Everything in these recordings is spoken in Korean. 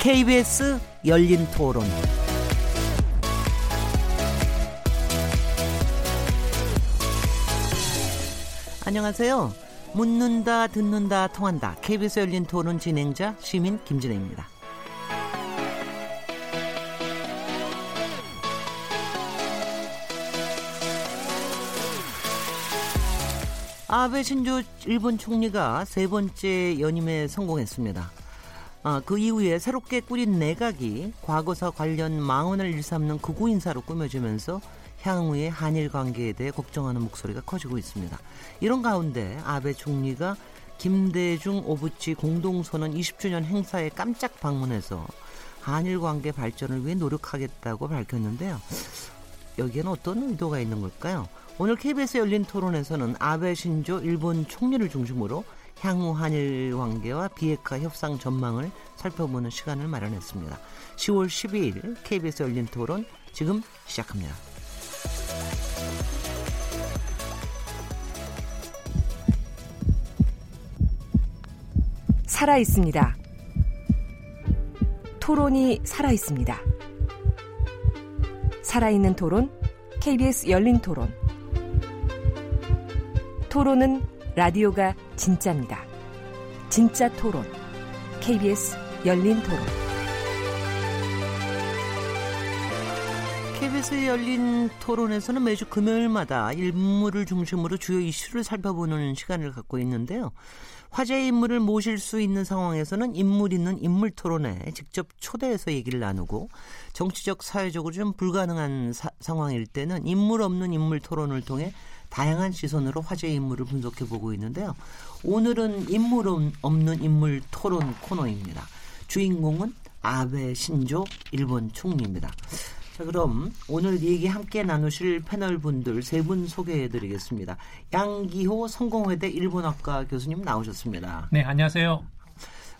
KBS 열린 토론. 안녕하세요. 묻는다, 듣는다, 통한다. KBS 열린 토론 진행자 시민 김진혜입니다. 아베 신조 일본 총리가 세 번째 연임에 성공했습니다. 아, 그 이후에 새롭게 꾸린 내각이 과거사 관련 망언을 일삼는 극우 인사로 꾸며지면서 향후의 한일 관계에 대해 걱정하는 목소리가 커지고 있습니다. 이런 가운데 아베 총리가 김대중 오부치 공동선언 20주년 행사에 깜짝 방문해서 한일 관계 발전을 위해 노력하겠다고 밝혔는데요. 여기에는 어떤 의도가 있는 걸까요? 오늘 KBS 열린 토론에서는 아베 신조 일본 총리를 중심으로 향후 한일 관계와 비핵화 협상 전망을 살펴보는 시간을 마련했습니다. 10월 12일 KBS 열린 토론 지금 시작합니다. 살아 있습니다. 토론이 살아 있습니다. 살아있는 토론, KBS 열린 토론. 토론은 라디오가 진짜입니다. 진짜 토론, KBS 열린 토론. KBS 열린 토론에서는 매주 금요일마다 인물을 중심으로 주요 이슈를 살펴보는 시간을 갖고 있는데요. 화제의 인물을 모실 수 있는 상황에서는 인물 있는 인물 토론에 직접 초대해서 얘기를 나누고 정치적 사회적으로 좀 불가능한 사, 상황일 때는 인물 없는 인물 토론을 통해 다양한 시선으로 화제의 인물을 분석해 보고 있는데요. 오늘은 인물 없는 인물 토론 코너입니다. 주인공은 아베 신조 일본 총리입니다. 자, 그럼 오늘 얘기 함께 나누실 패널 분들 세 분 소개해 드리겠습니다. 양기호 성공회대 일본학과 교수님 나오셨습니다. 네, 안녕하세요.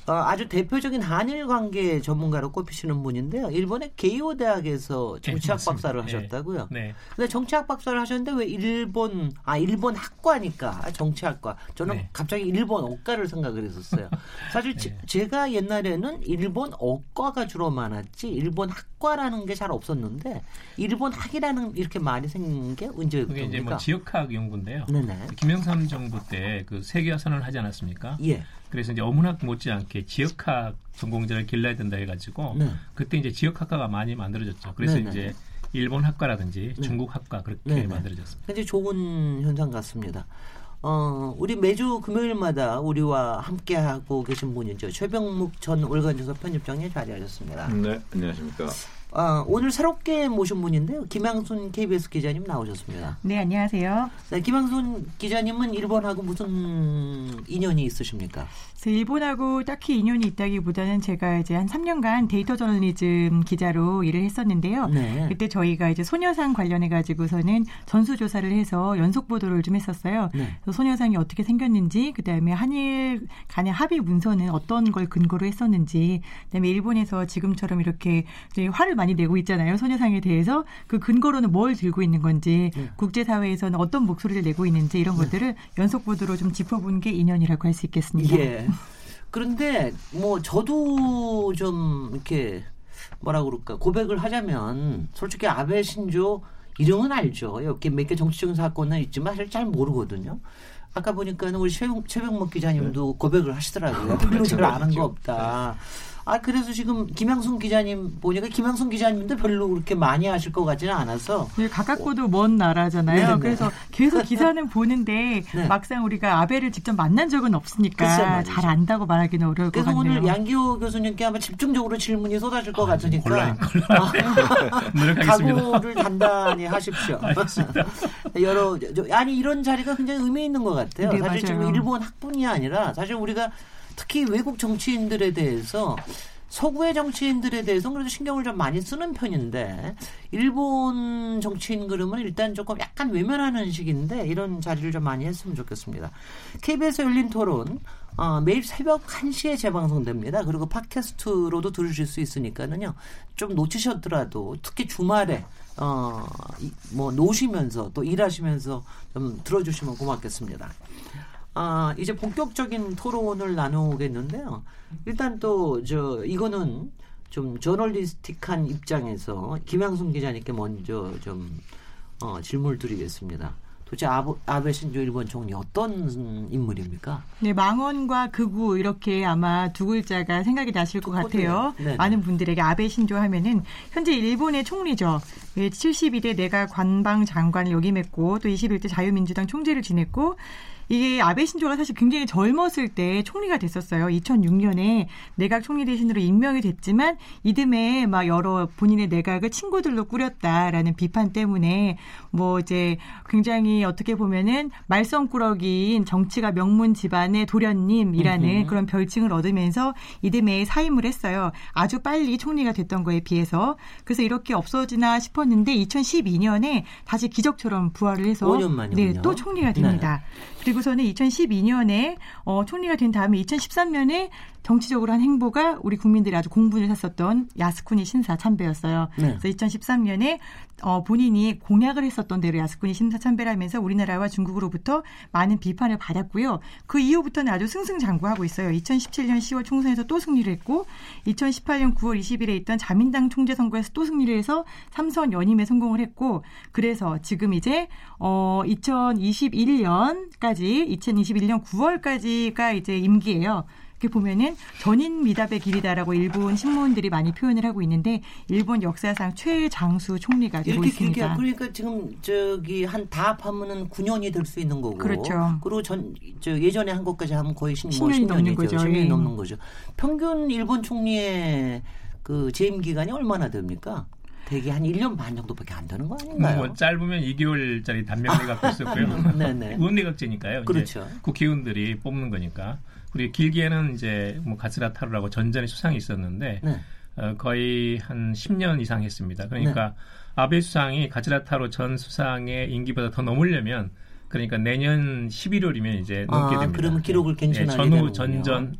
어, 아주 대표적인 한일 관계 전문가로 꼽히시는 분인데요. 일본의 게이오 대학에서 네, 정치학 네, 박사를 하셨다고요. 네. 근데 정치학 박사를 하셨는데 왜 일본 아 일본 학과니까 정치학과 저는 네. 갑자기 일본 어과를 생각을 했었어요. 사실 네. 제, 가 옛날에는 일본 어과가 주로 많았지 일본 학과라는 게 잘 없었는데 일본 학이라는 이렇게 말이 생긴 게 언제부터입니까? 그게 이제 뭐 지역학 연구인데요. 네네. 김영삼 정부 때 그 세계화 선언을 하지 않았습니까? 예. 그래서 이제 어문학 못지않게 지역학 전공자를 길러야 된다 해가지고 네. 그때 이제 지역학과가 많이 만들어졌죠. 그래서 네네. 이제 일본 학과라든지 네. 중국 학과 그렇게 네네. 만들어졌습니다. 굉장히 좋은 현상 같습니다. 어, 우리 매주 금요일마다 우리와 함께 하고 계신 분이죠. 최병묵 전 올간조사 편집장님 자리하셨습니다. 네, 안녕하십니까. 아, 오늘 새롭게 모신 분인데요. 김양순 KBS 기자님 나오셨습니다. 네, 안녕하세요. 네, 김양순 기자님은 일본하고 무슨 인연이 있으십니까? 일본하고 딱히 인연이 있다기보다는 제가 이제 한 3년간 데이터 저널리즘 기자로 일을 했었는데요. 네. 그때 저희가 이제 소녀상 관련해 가지고서는 전수 조사를 해서 연속 보도를 좀 했었어요. 네. 그래서 소녀상이 어떻게 생겼는지, 그다음에 한일 간의 합의 문서는 어떤 걸 근거로 했었는지, 그다음에 일본에서 지금처럼 이렇게 화를 많이 내고 있잖아요. 소녀상에 대해서 그 근거로는 뭘 들고 있는 건지, 네. 국제 사회에서는 어떤 목소리를 내고 있는지 이런 네. 것들을 연속 보도로 좀 짚어본 게 인연이라고 할 수 있겠습니다. 예. 그런데 뭐 저도 좀 이렇게 뭐라 그럴까 고백을 하자면 솔직히 아베 신조 이름은 알죠. 이렇게 몇 개 정치적인 사건은 있지만 사실 잘 모르거든요. 아까 보니까는 우리 최병, 최병목 기자님도 네. 고백을 하시더라고요. 별로 잘 아는 거 없다. 아 그래서 지금 김양순 기자님 보니까 김양순 기자님도 별로 그렇게 많이 하실 것 같지는 않아서 네, 가깝고도 먼 나라잖아요. 네네. 그래서 계속 기사는 보는데 네. 막상 우리가 아베를 직접 만난 적은 없으니까 잘 안다고 말하기는 어려울 것 같네요. 그래서 오늘 양기호 교수님께 아마 집중적으로 질문이 쏟아질 것 아, 같으니까 곤란, 노력하겠습니다. 각오를 단단히 하십시오. 여러 아니 이런 자리가 굉장히 의미 있는 것 같아요. 네, 사실 맞아요. 지금 일본 학분이 아니라 사실 우리가 특히 외국 정치인들에 대해서 서구의 정치인들에 대해서는 그래도 신경을 좀 많이 쓰는 편인데 일본 정치인 그림은 일단 조금 약간 외면하는 식인데 이런 자리를 좀 많이 했으면 좋겠습니다. KBS 열린 토론 어, 매일 새벽 1시에 재방송됩니다. 그리고 팟캐스트로도 들으실 수 있으니까는요. 좀 놓치셨더라도 특히 주말에 어, 뭐 노시면서 또 일하시면서 좀 들어주시면 고맙겠습니다. 아, 이제 본격적인 토론을 나누겠는데요. 일단 또, 저, 이거는, 좀 저널리스틱한 입장에서 김양순 기자님께 먼저 좀 어, 질문을 드리겠습니다. 도대체 아베, 아베 신조 일본 총리 어떤 인물입니까? 네, 망원과 극우 이렇게 아마 두 글자가 생각이 나실 것 같아요. 네네. 많은 분들에게 아베 신조 하면은 현재 일본의 총리죠. 72대 내각 관방 장관을 역임했고 또 21대 자유민주당 총재를 지냈고 이게 아베 신조가 사실 굉장히 젊었을 때 총리가 됐었어요. 2006년에 내각 총리 대신으로 임명이 됐지만 이듬해 막 여러 본인의 내각을 친구들로 꾸렸다라는 비판 때문에 뭐 이제 굉장히 어떻게 보면은 말썽꾸러기인 정치가 명문 집안의 도련님이라는 그런 별칭을 얻으면서 이듬해 사임을 했어요. 아주 빨리 총리가 됐던 거에 비해서 그래서 이렇게 없어지나 싶 었는데 2012년에 다시 기적처럼 부활을 해서 네, 또 총리가 됩니다. 네. 그리고서는 2012년에 어, 총리가 된 다음에 2013년에 정치적으로 한 행보가 우리 국민들이 아주 공분을 샀었던 야스쿠니 신사 참배였어요. 네. 그래서 2013년에 어, 본인이 공약을 했었던 대로 야스쿠니 하면서 우리나라와 중국으로부터 많은 비판을 받았고요. 그 이후부터는 아주 승승장구하고 있어요. 2017년 10월 총선에서 또 승리를 했고 2018년 9월 20일에 있던 자민당 총재 선거에서 또 승리를 해서 삼선 연임에 성공을 했고 그래서 지금 이제 어 2021년까지 2021년 9월까지가 이제 임기예요. 이렇게 보면은 전인 미답의 길이다라고 일본 신문들이 많이 표현을 하고 있는데 일본 역사상 최장수 총리가 되고 있습니다. 그러니까 지금 저기 한 다 합하면은 9년이 될 수 있는 거고. 그렇죠. 그리고 전 저 예전에 한 것까지 하면 거의 10, 10년이 뭐 넘는 거죠. 10년이 예. 넘는 거죠. 평균 일본 총리의 그 재임 기간이 얼마나 됩니까? 되게 한 1년 반 정도밖에 안 되는 거 아닌가요? 뭐 짧으면 2개월짜리 단명내각도 있었고요. 네네. 의원내각제니까요. 그렇죠. 국회의원들이 뽑는 거니까. 그리고 길게는 이제 뭐 가스라타루라고 전전에 수상이 있었는데 네. 어, 거의 한 10년 이상 했습니다. 그러니까 네. 아베 수상이 가츠라타로 전 수상의 임기보다 더 넘으려면 그러니까 내년 11월이면 이제 넘게 아, 됩니다. 그러면 기록을 갱신하게 네, 전후 전전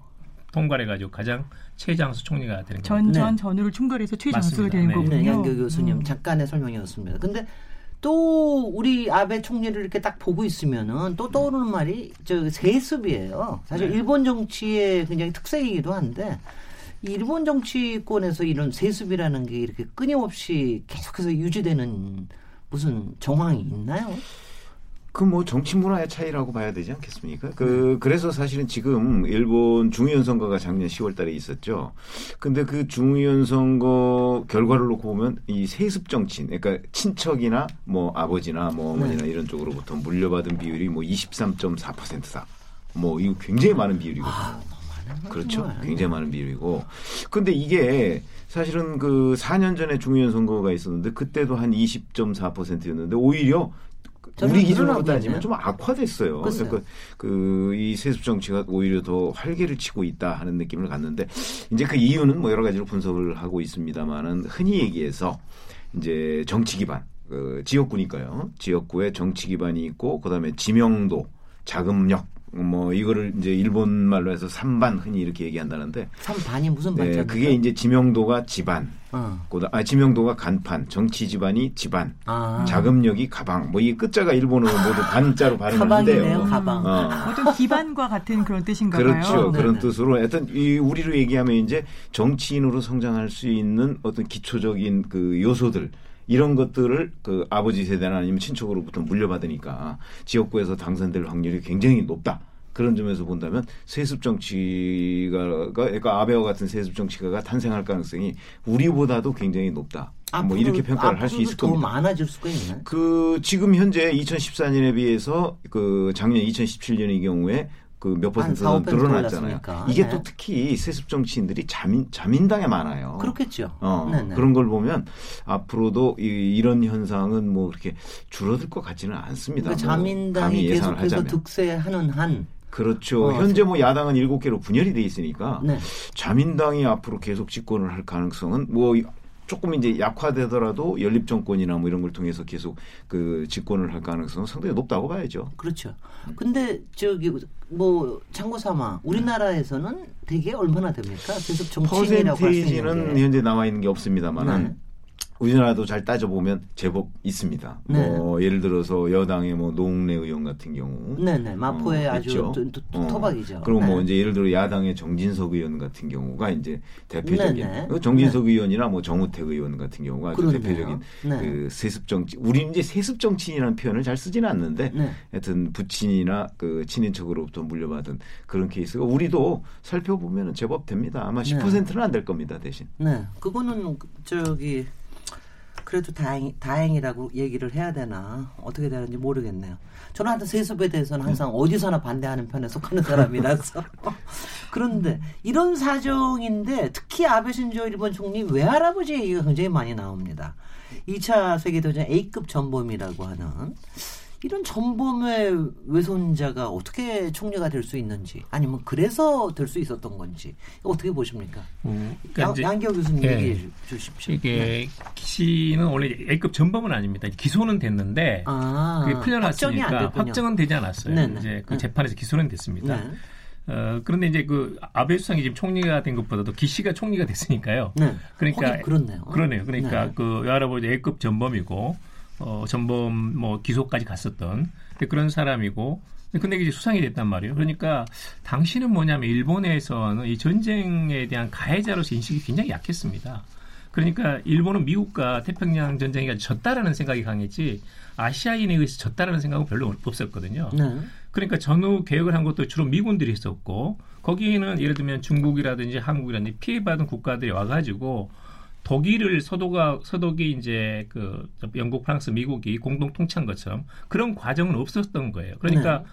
통과해 가지고 가장 최장수 총리가 되는 거죠. 전전 네. 전후를 충돌해서 최장수가 되는 네. 거군요. 네, 양교 교수님 음. 잠깐의 설명이었습니다. 근데 또 우리 아베 총리를 이렇게 딱 보고 있으면은 또 떠오르는 말이 저 세습이에요. 사실 네. 일본 정치의 굉장히 특색이기도 한데 일본 정치권에서 이런 세습이라는 게 이렇게 끊임없이 계속해서 유지되는 무슨 정황이 있나요? 그 뭐 정치 문화의 차이라고 봐야 되지 않겠습니까? 그 그래서 사실은 지금 일본 중의원 선거가 작년 10월 달에 있었죠. 근데 그 중의원 선거 결과를 놓고 보면 이 세습 정치인 그러니까 친척이나 뭐 아버지나 뭐 어머니나 네. 이런 쪽으로부터 물려받은 비율이 뭐 23.4%다. 뭐 이거 굉장히 많은 비율이거든요. 아, 그렇죠. 굉장히 많은 비율이고. 근데 이게 사실은 그 4년 전에 중의원 선거가 있었는데 그때도 한 20.4%였는데 오히려 우리 기준으로 따지면 좀 악화됐어요. 그러니까 그이 세습 정치가 오히려 더 활개를 치고 있다 하는 느낌을 갖는데 이제 그 이유는 뭐 여러 가지로 분석을 하고 있습니다만은 흔히 얘기해서 이제 정치 기반 그 지역구니까요. 지역구에 정치 기반이 있고 그다음에 지명도 자금력 뭐 이거를 이제 일본 말로 해서 삼반 흔히 이렇게 얘기한다는데 삼반이 무슨 반죠? 네, 그게 이제 지명도가 지반, 어. 아 지명도가 간판, 정치 지반이 지반, 아. 자금력이 가방. 뭐 이 끝자가 일본어로 모두 반자로 발음하는데요. 가방. 어. 어떤 기반과 같은 그런 뜻인가 봐요. 그렇죠. 그런 뜻으로 하여튼 이 우리로 얘기하면 이제 정치인으로 성장할 수 있는 어떤 기초적인 그 요소들 이런 것들을 그 아버지 세대나 아니면 친척으로부터 물려받으니까 지역구에서 당선될 확률이 굉장히 높다. 그런 점에서 본다면 세습 정치가 그러니까 아베와 같은 세습 정치가가 탄생할 가능성이 우리보다도 굉장히 높다. 앞으로, 뭐 이렇게 평가를 할 수 있을 겁니다. 더 많아질 수가 있나요? 그 지금 현재 2014년에 비해서 그 작년 2017년의 경우에 그몇 퍼센트는 늘어났잖아요. 이게 네. 또 특히 세습 정치인들이 자민 자민당에 많아요. 그렇겠죠. 어, 네네. 그런 걸 보면 앞으로도 이, 이런 현상은 뭐 그렇게 줄어들 것 같지는 않습니다. 그러니까 뭐 자민당이 뭐 계속해서 득세하는 한 그렇죠. 어, 현재 뭐 야당은 일곱 개로 분열이 돼 있으니까 네. 자민당이 앞으로 계속 집권을 할 가능성은 뭐 조금 이제 약화되더라도 연립 정권이나 뭐 이런 걸 통해서 계속 그 집권을 할 가능성은 상당히 높다고 봐야죠. 그렇죠. 근데 저기 뭐 참고 삼아 우리나라에서는 대개 얼마나 됩니까? 계속 정치인이라고 퍼센테이지는 현재 나와 있는 게 없습니다만은 네. 우리나라도 잘 따져보면 제법 있습니다. 네. 뭐 예를 들어서 여당의 뭐 노웅래 의원 같은 경우, 네네 마포에 어, 아주 어. 토박이죠. 그리고 뭐 네. 뭐 이제 예를 들어 야당의 정진석 의원 같은 경우가 이제 대표적인 네네. 그 정진석 네. 의원이나 뭐 정우택 의원 같은 경우가 아주 대표적인 네. 그 세습 정치. 우리는 이제 세습 정치인이라는 표현을 잘 쓰지는 않는데, 네. 하여튼 부친이나 그 친인척으로부터 물려받은 그런 케이스가 우리도 살펴보면 제법 됩니다. 아마 10%는 안 될 겁니다 대신. 네, 그거는 저기. 그래도 다행, 다행이라고 얘기를 해야 되나 어떻게 되는지 모르겠네요. 저는 하여튼 세습에 대해서는 항상 네. 어디서나 반대하는 편에 속하는 사람이라서 그런데 이런 사정인데 특히 아베 신조 일본 총리 외할아버지 얘기가 굉장히 많이 나옵니다. 2차 세계대전 A급 전범이라고 하는 이런 전범의 외손자가 어떻게 총리가 될 수 있는지 아니면 그래서 될 수 있었던 건지 어떻게 보십니까? 음, 그러니까 양, 양 교수님 예, 얘기해 주십시오. 이게 네. 기시는 원래 A급 전범은 아닙니다. 기소는 됐는데 아, 그게 풀려났으니까 확정은 되지 않았어요. 네네. 이제 그 네. 재판에서 기소는 됐습니다. 네. 어, 그런데 이제 그 아베 수상이 지금 총리가 된 것보다도 기시가 총리가 됐으니까요. 네. 그러니까 그렇네요. 그러네요. 그러니까 네. 그 외할아버지 A급 전범이고 어, 전범 뭐 기소까지 갔었던 그런 사람이고 근데 이제 수상이 됐단 말이에요. 그러니까 당신은 뭐냐면 일본에서는 이 전쟁에 대한 가해자로서 인식이 굉장히 약했습니다. 그러니까 일본은 미국과 태평양 전쟁이 졌다라는 생각이 강했지 아시아인에 의해서 졌다라는 생각은 별로 없었거든요. 네. 그러니까 전후 개혁을 한 것도 주로 미군들이 있었고 거기에는 예를 들면 중국이라든지 한국이라든지 피해받은 국가들이 와가지고 독일을 서도가 서독이 이제 그 영국, 프랑스, 미국이 공동 통치한 것처럼 그런 과정은 없었던 거예요. 그러니까 네.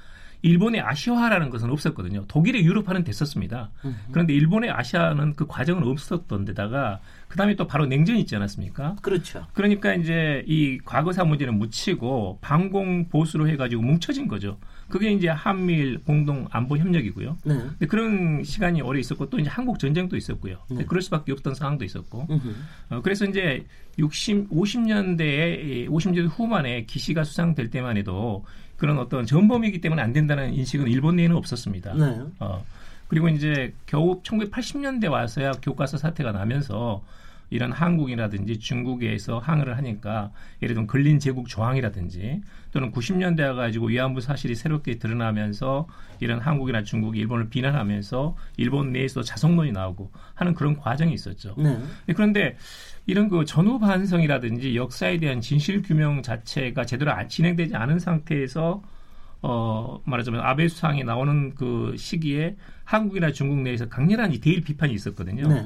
일본의 아시아화라는 것은 없었거든요. 독일의 유럽화는 됐었습니다. 그런데 일본의 아시아는 그 과정은 없었던 데다가 그다음에 또 바로 냉전이 있지 않았습니까? 그렇죠. 그러니까 이제 이 과거사 문제는 묻히고 방공 보수로 해가지고 뭉쳐진 거죠. 그게 이제 한미일 공동 안보 협력이고요. 네. 근데 그런 시간이 오래 있었고 또 이제 한국 전쟁도 있었고요. 네. 그럴 수밖에 없던 상황도 있었고. 어, 그래서 이제 60, 50년대에 50년대 후반에 기시가 수상될 때만 해도 그런 어떤 전범이기 때문에 안 된다는 인식은 일본 내에는 없었습니다. 네. 어, 그리고 이제 겨우 1980년대 와서야 교과서 사태가 나면서 이런 한국이라든지 중국에서 항의를 하니까 예를 들면 근린 제국 조항이라든지 또는 90년대 와가지고 위안부 사실이 새롭게 드러나면서 이런 한국이나 중국이 일본을 비난하면서 일본 내에서 자성론이 나오고 하는 그런 과정이 있었죠. 네. 그런데 이런 그 전후 반성이라든지 역사에 대한 진실 규명 자체가 제대로 진행되지 않은 상태에서 어 말하자면 아베 수상이 나오는 그 시기에 한국이나 중국 내에서 강렬한 이 대일 비판이 있었거든요. 네.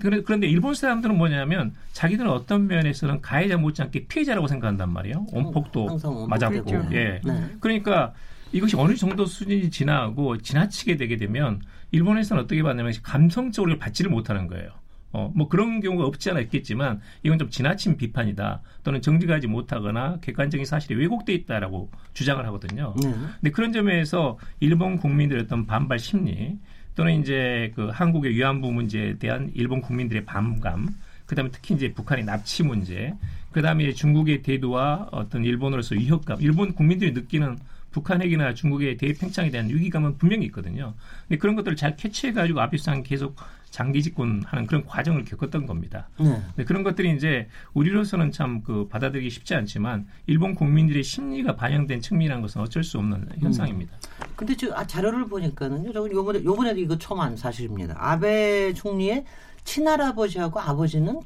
그런데 일본 사람들은 뭐냐면 자기들은 어떤 면에서는 가해자 못지않게 피해자라고 생각한단 말이에요. 온폭도 맞았고. 예. 네. 그러니까 이것이 어느 정도 수준이 지나고 지나치게 되게 되면 일본에서는 어떻게 봤냐면 감성적으로 받지를 못하는 거예요. 어, 뭐 그런 경우가 없지 않아 있겠지만 이건 좀 지나친 비판이다 또는 정직하지 못하거나 객관적인 사실이 왜곡돼 있다라고 주장을 하거든요. 네. 근데 그런 점에서 일본 국민들의 어떤 반발 심리 또는 이제 그 한국의 위안부 문제에 대한 일본 국민들의 반감, 그다음에 특히 이제 북한의 납치 문제, 그다음에 중국의 대두와 어떤 일본으로서 위협감, 일본 국민들이 느끼는 북한 핵이나 중국의 대팽창에 대한 위기감은 분명히 있거든요. 근데 그런 것들을 잘 캐치해가지고 아비스상 계속 장기 집권하는 그런 과정을 겪었던 겁니다. 네. 그런 것들이 이제 우리로서는 참 그 받아들이기 쉽지 않지만 일본 국민들의 심리가 반영된 측면이라는 것은 어쩔 수 없는 현상입니다. 음. 근데 저 아, 자료를 보니까는요. 저 요번에 요번에도 이거 처음 한 사실입니다. 아베 총리의 친할아버지하고 아버지는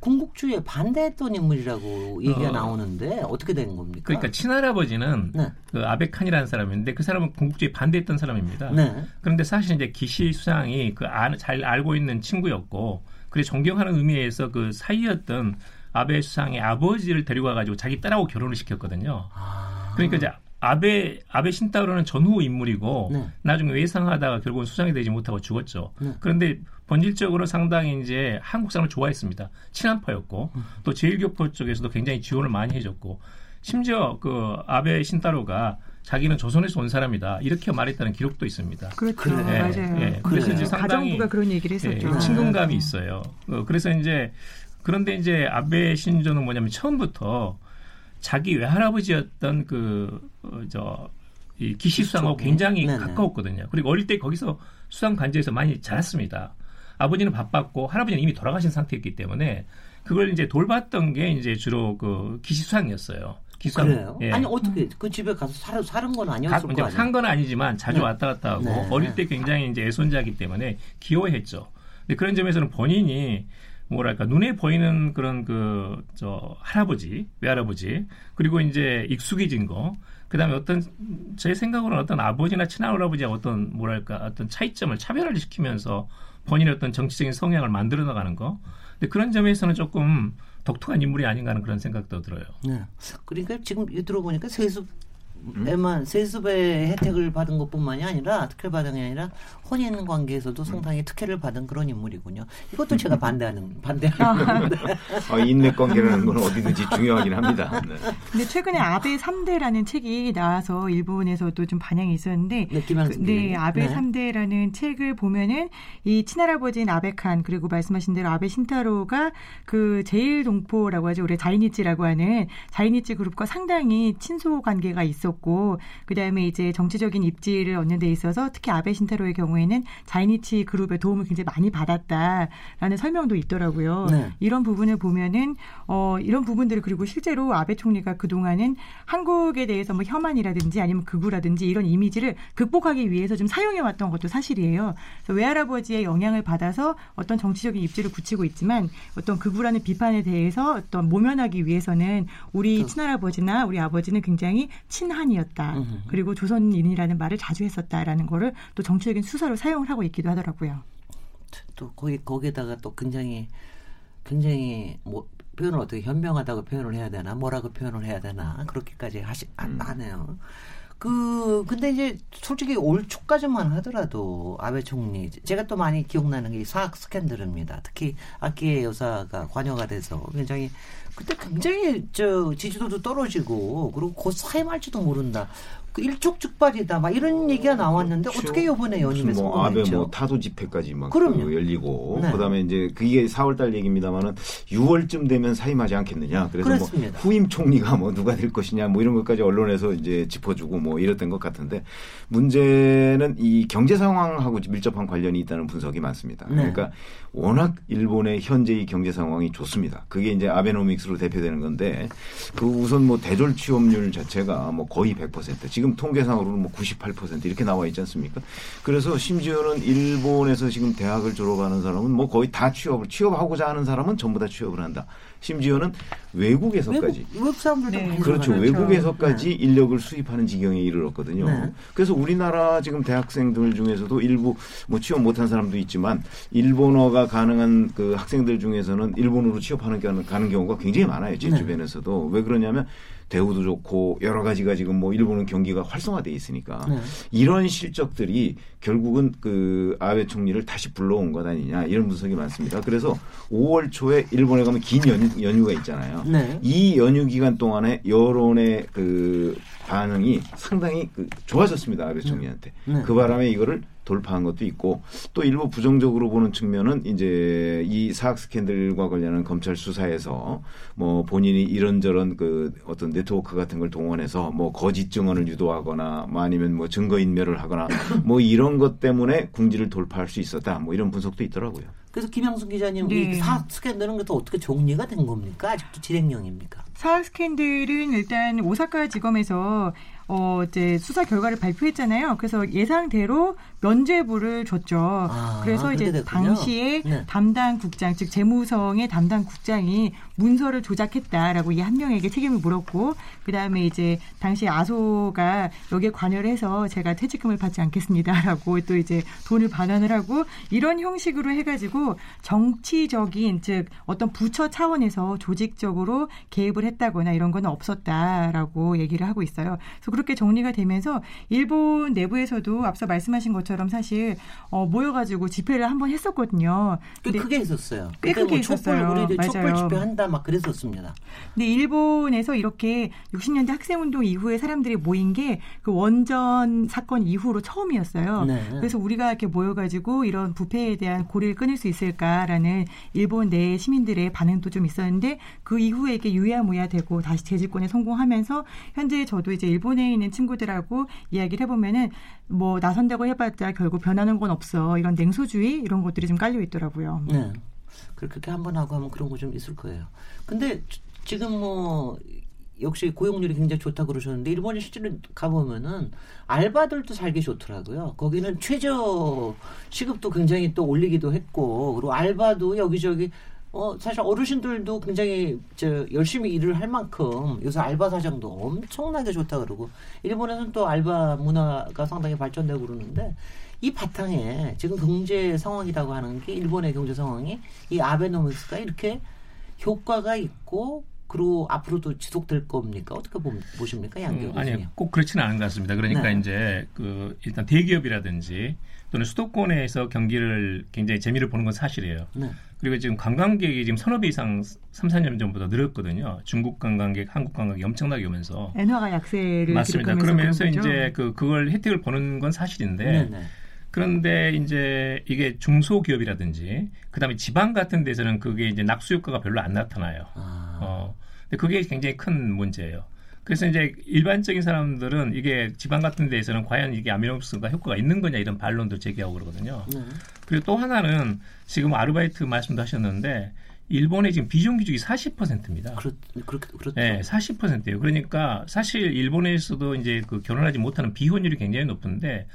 군국주의에 반대했던 인물이라고 얘기가 어, 나오는데 어떻게 된 겁니까? 그러니까 친할아버지는 네. 그 아베칸이라는 사람인데 그 사람은 군국주의에 반대했던 사람입니다. 네. 그런데 사실 이제 기시 수상이 그 잘 알고 있는 친구였고 그래서 존경하는 의미에서 그 사이였던 아베 수상의 아버지를 데려가 가지고 자기 딸하고 결혼을 시켰거든요. 아. 그러니까 이제 아베 아베 신타로는 전후 인물이고 네. 나중에 외상하다가 결국은 수상이 되지 못하고 죽었죠. 네. 그런데 본질적으로 상당히 이제 한국 사람을 좋아했습니다. 친한파였고 음. 또 제일교포 쪽에서도 굉장히 지원을 많이 해줬고 심지어 그 아베 신타로가 자기는 조선에서 온 사람이다 이렇게 말했다는 기록도 있습니다. 그렇죠, 네, 맞아요. 네. 그래서 이제 상당히 가정부가 그런 얘기를 했었죠. 네, 친근감이 있어요. 어, 그래서 이제 그런데 이제 아베 신조는 뭐냐면 처음부터 자기 외할아버지였던 그저 어, 이 기시 수상하고 굉장히 네네. 가까웠거든요. 그리고 어릴 때 거기서 수상 관제에서 많이 자랐습니다. 아버지는 바빴고 할아버지는 이미 돌아가신 상태였기 때문에 그걸 이제 돌봤던 게 이제 주로 그 기시수상이었어요. 기상. 그래요? 예. 아니 어떻게 그 집에 가서 살, 사는 건 아니었을 거 아니에요? 산건 아니지만 자주 네. 왔다 갔다 하고 네. 어릴 때 굉장히 이제 애손자기 때문에 기호했죠. 근데 그런 점에서는 본인이 뭐랄까 눈에 보이는 그런 그 저 할아버지 외할아버지 그리고 이제 익숙해진 거 그다음에 어떤 제 생각으로는 어떤 아버지나 친할아버지의 어떤 뭐랄까 어떤 차이점을 차별화를 시키면서 본인의 어떤 정치적인 성향을 만들어 나가는 거 근데 그런 점에서는 조금 독특한 인물이 아닌가 하는 그런 생각도 들어요. 네. 그러니까 지금 들어보니까 세습 에만 세습의 혜택을 받은 것뿐만이 아니라 특혜를 받은 게 아니라 혼인 관계에서도 상당히 특혜를 받은 그런 인물이군요. 이것도 제가 반대하는 반대하는 아, 인맥 관계라는 건 어디든지 중요하긴 합니다. 네. 근데 최근에 아베 3대라는 책이 나와서 일본에서도 좀 반향이 있었는데 네, 그, 네 아베 네. 3대라는 책을 보면은 이 친할아버지인 아베칸 그리고 말씀하신 대로 아베 신타로가 그 제일 동포라고 하죠. 우리 자이니치라고 하는 자이니치 그룹과 상당히 친소 관계가 있어 있었고 그다음에 이제 정치적인 입지를 얻는 데 있어서 특히 아베 신타로의 경우에는 자이니치 그룹의 도움을 굉장히 많이 받았다라는 설명도 있더라고요. 네. 이런 부분을 보면은 어 이런 부분들을 그리고 실제로 아베 총리가 그동안은 한국에 대해서 뭐 혐한이라든지 아니면 극우라든지 이런 이미지를 극복하기 위해서 좀 사용해 왔던 것도 사실이에요. 외할아버지의 영향을 받아서 어떤 정치적인 입지를 붙이고 있지만 어떤 극우라는 비판에 대해서 어떤 모면하기 위해서는 우리 그 친할아버지나 우리 아버지는 굉장히 친한 한이었다. 그리고 조선인이라는 말을 자주 했었다라는 거를 또 정치적인 수사로 사용을 하고 있기도 하더라고요. 또 거기 거기다가 또 굉장히 굉장히 뭐 표현을 어떻게 현명하다고 표현을 해야 되나 뭐라고 표현을 해야 되나 그렇게까지 하시 안 음. 하네요. 그 근데 이제 솔직히 올 초까지만 하더라도 아베 총리 제가 또 많이 기억나는 게 사학 스캔들입니다. 특히 아키의 여사가 관여가 돼서 굉장히 그때 굉장히 저 지지도도 떨어지고 그리고 곧 사임할지도 모른다. 그 일촉즉발이다. 막 이런 얘기가 나왔는데 그렇죠. 어떻게 이번에 연임해서 뭐 아베 뭐 타도 집회까지 막 그럼요. 열리고 네. 그다음에 이제 그게 4월달 얘기입니다만은 6월쯤 되면 사임하지 않겠느냐. 그래서 뭐 그렇습니다. 뭐 후임 총리가 뭐 누가 될 것이냐 뭐 이런 것까지 언론에서 이제 짚어주고 뭐 이랬던 것 같은데 문제는 이 경제 상황하고 밀접한 관련이 있다는 분석이 많습니다. 네. 그러니까 워낙 일본의 현재의 경제 상황이 좋습니다. 그게 이제 아베노믹스로 대표되는 건데 그 우선 뭐 대졸 취업률 자체가 뭐 거의 100% 지금 통계상으로는 뭐 98% 이렇게 나와 있지 않습니까? 그래서 심지어는 일본에서 지금 대학을 졸업하는 사람은 뭐 거의 다 취업을 취업하고자 하는 사람은 전부 다 취업을 한다. 심지어는 외국에서까지 외국, 사람들도 네. 그렇죠. 외국에서까지 네. 인력을 수입하는 지경에 이르렀거든요. 네. 그래서 우리나라 지금 대학생들 중에서도 일부 뭐 취업 못한 사람도 있지만 일본어가 가능한 그 학생들 중에서는 일본으로 취업하는 가는 경우가 굉장히 많아요. 제 네. 주변에서도 왜 그러냐면 대우도 좋고 여러 가지가 지금 뭐 일본은 경기가 활성화돼 있으니까 네. 이런 실적들이 결국은 그 아베 총리를 다시 불러온 것 아니냐 이런 분석이 많습니다. 그래서 5월 초에 일본에 가면 긴 연휴, 연휴가 있잖아요. 네. 이 연휴 기간 동안에 여론의 그 반응이 상당히 그 좋아졌습니다 아베 총리한테. 네. 그 바람에 이거를 돌파한 것도 있고 또 일부 부정적으로 보는 측면은 이제 이 사학 스캔들과 관련한 검찰 수사에서 뭐 본인이 이런저런 그 어떤 네트워크 같은 걸 동원해서 뭐 거짓 증언을 유도하거나 뭐 아니면 뭐 증거 인멸을 하거나 뭐 이런 것 때문에 궁지를 돌파할 수 있었다 뭐 이런 분석도 있더라고요. 그래서 김양순 기자님 네. 이 사학 스캔들은 것도 어떻게 정리가 된 겁니까? 아직도 진행형입니까? 사학 스캔들은 일단 오사카 지검에서 어, 이제 수사 결과를 발표했잖아요. 그래서 예상대로 면죄부를 줬죠. 아, 그래서 이제 됐군요. 당시에 네. 담당 국장, 즉 재무성의 담당 국장이 문서를 조작했다라고 이 한 명에게 책임을 물었고, 그 다음에 이제 당시 아소가 여기에 관여를 해서 제가 퇴직금을 받지 않겠습니다라고 또 이제 돈을 반환을 하고 이런 형식으로 해가지고 정치적인 즉 어떤 부처 차원에서 조직적으로 개입을 했다거나 이런 건 없었다라고 얘기를 하고 있어요. 그래서 그렇게 정리가 되면서 일본 내부에서도 앞서 말씀하신 것처럼 사실 어, 모여가지고 집회를 한번 했었거든요. 꽤 크게 했었어요. 꽤 크게 뭐 했었어요. 우리들 맞아요. 촛불 집회 한다 막 그랬었습니다. 근데 일본에서 이렇게 60년대 학생운동 이후에 사람들이 모인 게 그 원전 사건 이후로 처음이었어요. 네. 그래서 우리가 이렇게 모여가지고 이런 부패에 대한 고리를 끊을 수 있을까라는 일본 내 시민들의 반응도 좀 있었는데 그 이후에 이게 유야무야 되고 다시 재집권에 성공하면서 현재 저도 이제 일본에 일본에 있는 친구들하고 이야기를 해보면은 뭐 나선다고 해봤자 결국 변하는 건 없어 이런 냉소주의 이런 것들이 좀 깔려 있더라고요. 네. 그렇게 한 번 하고 하면 그런 거 좀 있을 거예요. 근데 지금 뭐 역시 고용률이 굉장히 좋다 그러셨는데 일본에 실제로 가보면은 알바들도 살기 좋더라고요. 거기는 최저 시급도 굉장히 또 올리기도 했고 그리고 알바도 여기저기 어 사실 어르신들도 굉장히 저 열심히 일을 할 만큼 요새 알바 사정도 엄청나게 좋다 그러고 일본에서는 또 알바 문화가 상당히 발전되고 그러는데 이 바탕에 지금 경제 상황이라고 하는 게 일본의 경제 상황이 이 아베노믹스가 이렇게 효과가 있고 그리고 앞으로도 지속될 겁니까? 어떻게 보십니까, 양교 음, 아니, 꼭 그렇지는 않은 것 같습니다. 그러니까 네. 이제 그 일단 대기업이라든지 또는 수도권에서 경기를 굉장히 재미를 보는 건 사실이에요. 네. 그리고 지금 관광객이 지금 서너 배 이상 3, 4년 전보다 늘었거든요. 중국 관광객, 한국 관광객이 엄청나게 오면서 엔화가 약세를 맞습니다. 그러면서 이제 그 그걸 혜택을 보는 건 사실인데 네네. 네. 그런데 이제 이게 중소기업이라든지 그다음에 지방 같은 데서는 그게 이제 낙수 효과가 별로 안 나타나요. 아. 어. 근데 그게 굉장히 큰 문제예요. 그래서 이제 일반적인 사람들은 이게 지방 같은 데에서는 과연 이게 아미노스가 효과가 있는 거냐 이런 반론도 제기하고 그러거든요. 네. 그리고 또 하나는 지금 아르바이트 말씀도 하셨는데 일본의 지금 비정규직이 40%입니다. 그렇, 그렇, 그렇죠. 네, 40%예요. 그러니까 사실 일본에서도 이제 그 결혼하지 못하는 비혼율이 굉장히 높은데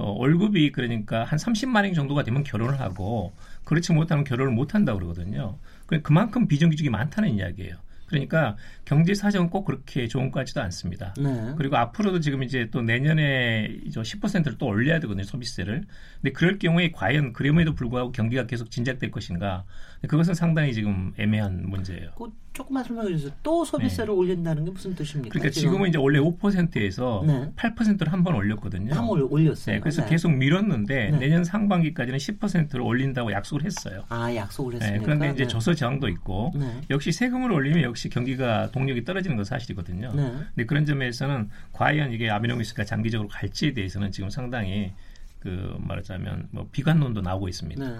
어, 월급이 그러니까 한 30만 원 정도가 되면 결혼을 하고 그렇지 못하면 결혼을 못 한다고 그러거든요. 그만큼 비정규직이 많다는 이야기예요. 그러니까 경제 사정은 꼭 그렇게 좋은 것 같지도 않습니다. 네. 그리고 앞으로도 지금 이제 또 내년에 이제 10%를 또 올려야 되거든요, 소비세를. 근데 그럴 경우에 과연 그럼에도 불구하고 경기가 계속 진작될 것인가? 그것은 상당히 지금 애매한 문제예요. 그 조금만 설명해 주세요. 또 소비세를 네. 올린다는 게 무슨 뜻입니까? 그러니까 지금? 은 이제 원래 5%에서 네. 8%를 한번 올렸거든요. 한 번 올렸어요. 네, 그래서 네. 계속 밀었는데 네. 내년 상반기까지는 10%를 올린다고 약속을 했어요. 아, 약속을 네, 했습니까? 그런데 이제 조서 저항도 있고 역시 세금을 올리면 역시 경기가 동력이 떨어지는 건 사실이거든요. 네. 근데 그런 점에서는 과연 이게 아미노미스가 장기적으로 갈지에 대해서는 지금 상당히 그 말하자면 뭐 비관론도 나오고 있습니다. 네,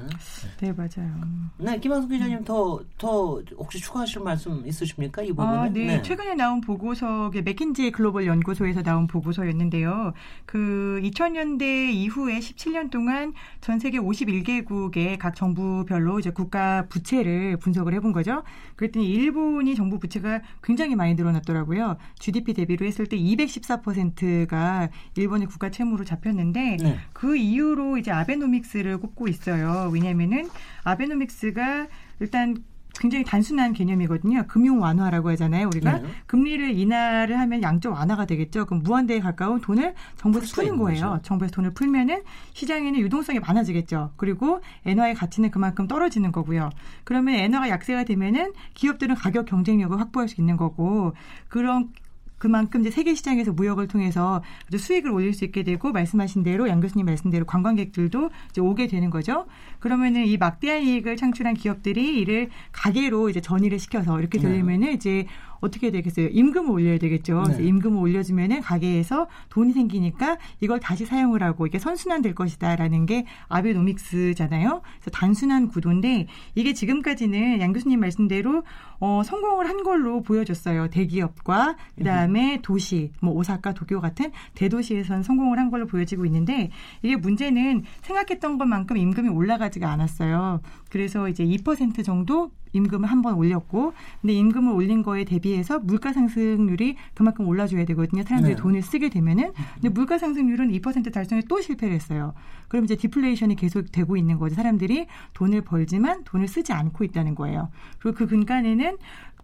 네 맞아요. 네, 김학수 기자님 더더 혹시 추가하실 말씀 있으십니까 이 부분은? 아, 네. 네. 최근에 나온 보고서 맥킨지 글로벌 연구소에서 나온 보고서였는데요. 그 2000년대 이후에 17년 동안 전 세계 51개국의 각 정부별로 이제 국가 부채를 분석을 해본 거죠. 그랬더니 일본이 정부 부채가 굉장히 많이 늘어났더라고요. GDP 대비로 했을 때 214%가 일본의 국가 채무로 잡혔는데 네. 그그 이후로 이제 아베노믹스를 꼽고 있어요. 왜냐면은 아베노믹스가 일단 굉장히 단순한 개념이거든요. 금융 완화라고 하잖아요. 우리가 네. 금리를 인하를 하면 양적 완화가 되겠죠. 그럼 무한대에 가까운 돈을 정부에서 푸는 거예요. 거죠. 정부에서 돈을 풀면은 시장에는 유동성이 많아지겠죠. 그리고 엔화의 가치는 그만큼 떨어지는 거고요. 그러면 엔화가 약세가 되면은 기업들은 가격 경쟁력을 확보할 수 있는 거고 그런 그만큼 이제 세계 시장에서 무역을 통해서 아주 수익을 올릴 수 있게 되고 말씀하신 대로 양 교수님 말씀대로 관광객들도 이제 오게 되는 거죠. 그러면은 이 막대한 이익을 창출한 기업들이 이를 가게로 이제 전이를 시켜서 이렇게 네. 되려면은 네. 이제 어떻게 되겠어요? 임금을 올려야 되겠죠. 네. 임금을 올려주면은 가게에서 돈이 생기니까 이걸 다시 사용을 하고 이게 선순환 될 것이다라는 게 아베노믹스잖아요. 그래서 단순한 구도인데 이게 지금까지는 양 교수님 말씀대로 어, 성공을 한 걸로 보여졌어요. 대기업과 그다음에 도시, 뭐 오사카, 도쿄 같은 대도시에서는 성공을 한 걸로 보여지고 있는데 이게 문제는 생각했던 것만큼 임금이 올라가지가 않았어요. 그래서 이제 2% 정도 임금을 한 번 올렸고 근데 임금을 올린 거에 대비해서 물가 상승률이 그만큼 올라줘야 되거든요. 사람들이 네. 돈을 쓰게 되면은 근데 물가 상승률은 2% 달성에 또 실패를 했어요. 그럼 이제 디플레이션이 계속 되고 있는 거죠. 사람들이 돈을 벌지만 돈을 쓰지 않고 있다는 거예요. 그리고 그 근간에는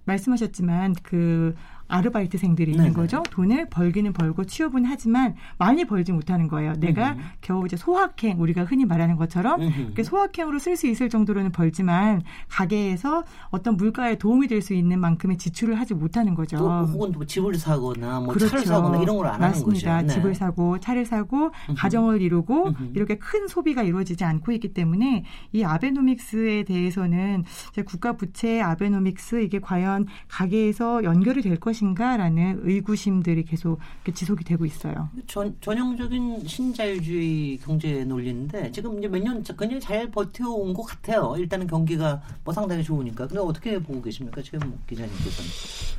말씀하셨지만 그 아르바이트생들이 있는 네네. 거죠. 돈을 벌기는 벌고 취업은 하지만 많이 벌지 못하는 거예요. 내가 음흠. 겨우 이제 소확행 우리가 흔히 말하는 것처럼 소확행으로 쓸 수 있을 정도로는 벌지만 가게에서 어떤 물가에 도움이 될 수 있는 만큼의 지출을 하지 못하는 거죠. 또 혹은 뭐 집을 사거나 뭐 그렇죠. 차를 사거나 이런 걸 안 하는 거죠. 맞습니다. 네. 집을 사고 차를 사고 음흠. 가정을 이루고. 이렇게 큰 소비가 이루어지지 않고 있기 때문에 이 아베노믹스에 대해서는 국가 부채 아베노믹스 이게 과연 가게에서 연결이 될 것이 것인가라는 의구심들이 계속 지속이 되고 있어요. 전, 전형적인 신자유주의 경제 논리인데 지금 이제 몇년 굉장히 잘 버텨온 것 같아요. 일단은 경기가 뭐 상당히 좋으니까. 근데 어떻게 보고 계십니까? 지금 기자님께서는.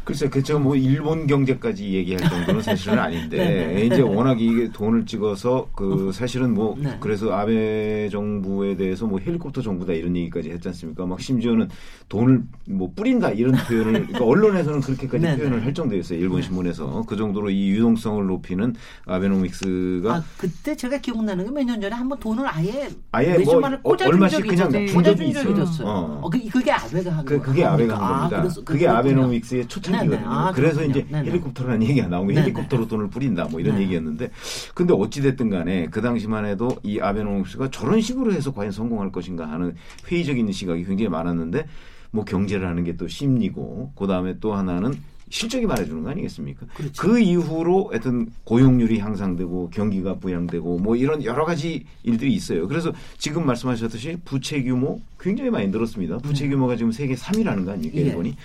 글쎄, 그 제가 뭐 일본 경제까지 얘기할 정도는 사실은 아닌데 네, 네. 이제 워낙 이게 돈을 찍어서 그 어. 사실은 뭐 네. 그래서 아베 정부에 대해서 뭐 헬리콥터 정부다 이런 얘기까지 했지 않습니까? 막 심지어는 돈을 뭐 뿌린다 이런 표현을 그러니까 언론에서는 그렇게까지 네, 표현을 할 정도였어요. 일본 신문에서 그 정도로 이 유동성을 높이는 아베노믹스가 아, 그때 제가 기억나는 게 몇 년 전에 한번 돈을 아예 아예 뭐 얼마씩 그냥 준 적이 있어요. 어. 어. 그, 그게 아베가 한 그, 그게 아베가 한 아, 겁니다. 아, 그게 아베노믹스의 초창기거든요. 아, 그래서 이제 네네. 헬리콥터라는 얘기가 나오고 네네. 헬리콥터로 돈을 뿌린다 뭐 이런 얘기였는데 근데 어찌 됐든 간에 그 당시만 해도 이 아베노믹스가 저런 식으로 해서 과연 성공할 것인가 하는 회의적인 시각이 굉장히 많았는데 뭐 경제를 하는 게 또 심리고 그다음에 또 하나는 실적이 말해주는 거 아니겠습니까? 그렇죠. 그 이후로 하여튼 고용률이 향상되고 경기가 부양되고 뭐 이런 여러 가지 일들이 있어요. 그래서 지금 말씀하셨듯이 부채 규모 굉장히 많이 늘었습니다. 부채 네. 규모가 지금 세계 3위라는 거 아닙니까? 예. 일본이.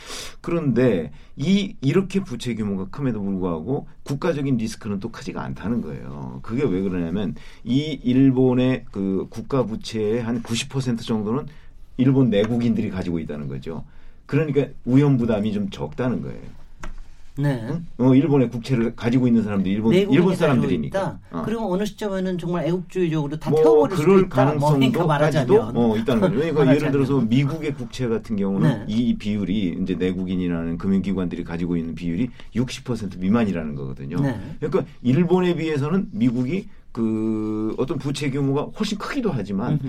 그런데 이 이렇게 부채 규모가 큼에도 불구하고 국가적인 리스크는 또 크지가 않다는 거예요. 그게 왜 그러냐면 이 일본의 그 국가 부채의 한 90% 정도는 일본 내국인들이 가지고 있다는 거죠. 그러니까 우연 부담이 좀 적다는 거예요. 네. 어, 일본의 국채를 가지고 있는 사람들이 일본 일본 사람들이니까. 어. 그리고 어느 시점에는 정말 애국주의적으로 다 뭐, 태워버릴 수도 있다. 뭐 가능성도 뭐 어, 있다는 거죠. 그러니까 예를 들어서 미국의 국채 같은 경우는 네. 이 비율이 이제 내국인이라는 금융기관들이 가지고 있는 비율이 60% 미만이라는 거거든요. 네. 그러니까 일본에 비해서는 미국이 그 어떤 부채 규모가 훨씬 크기도 하지만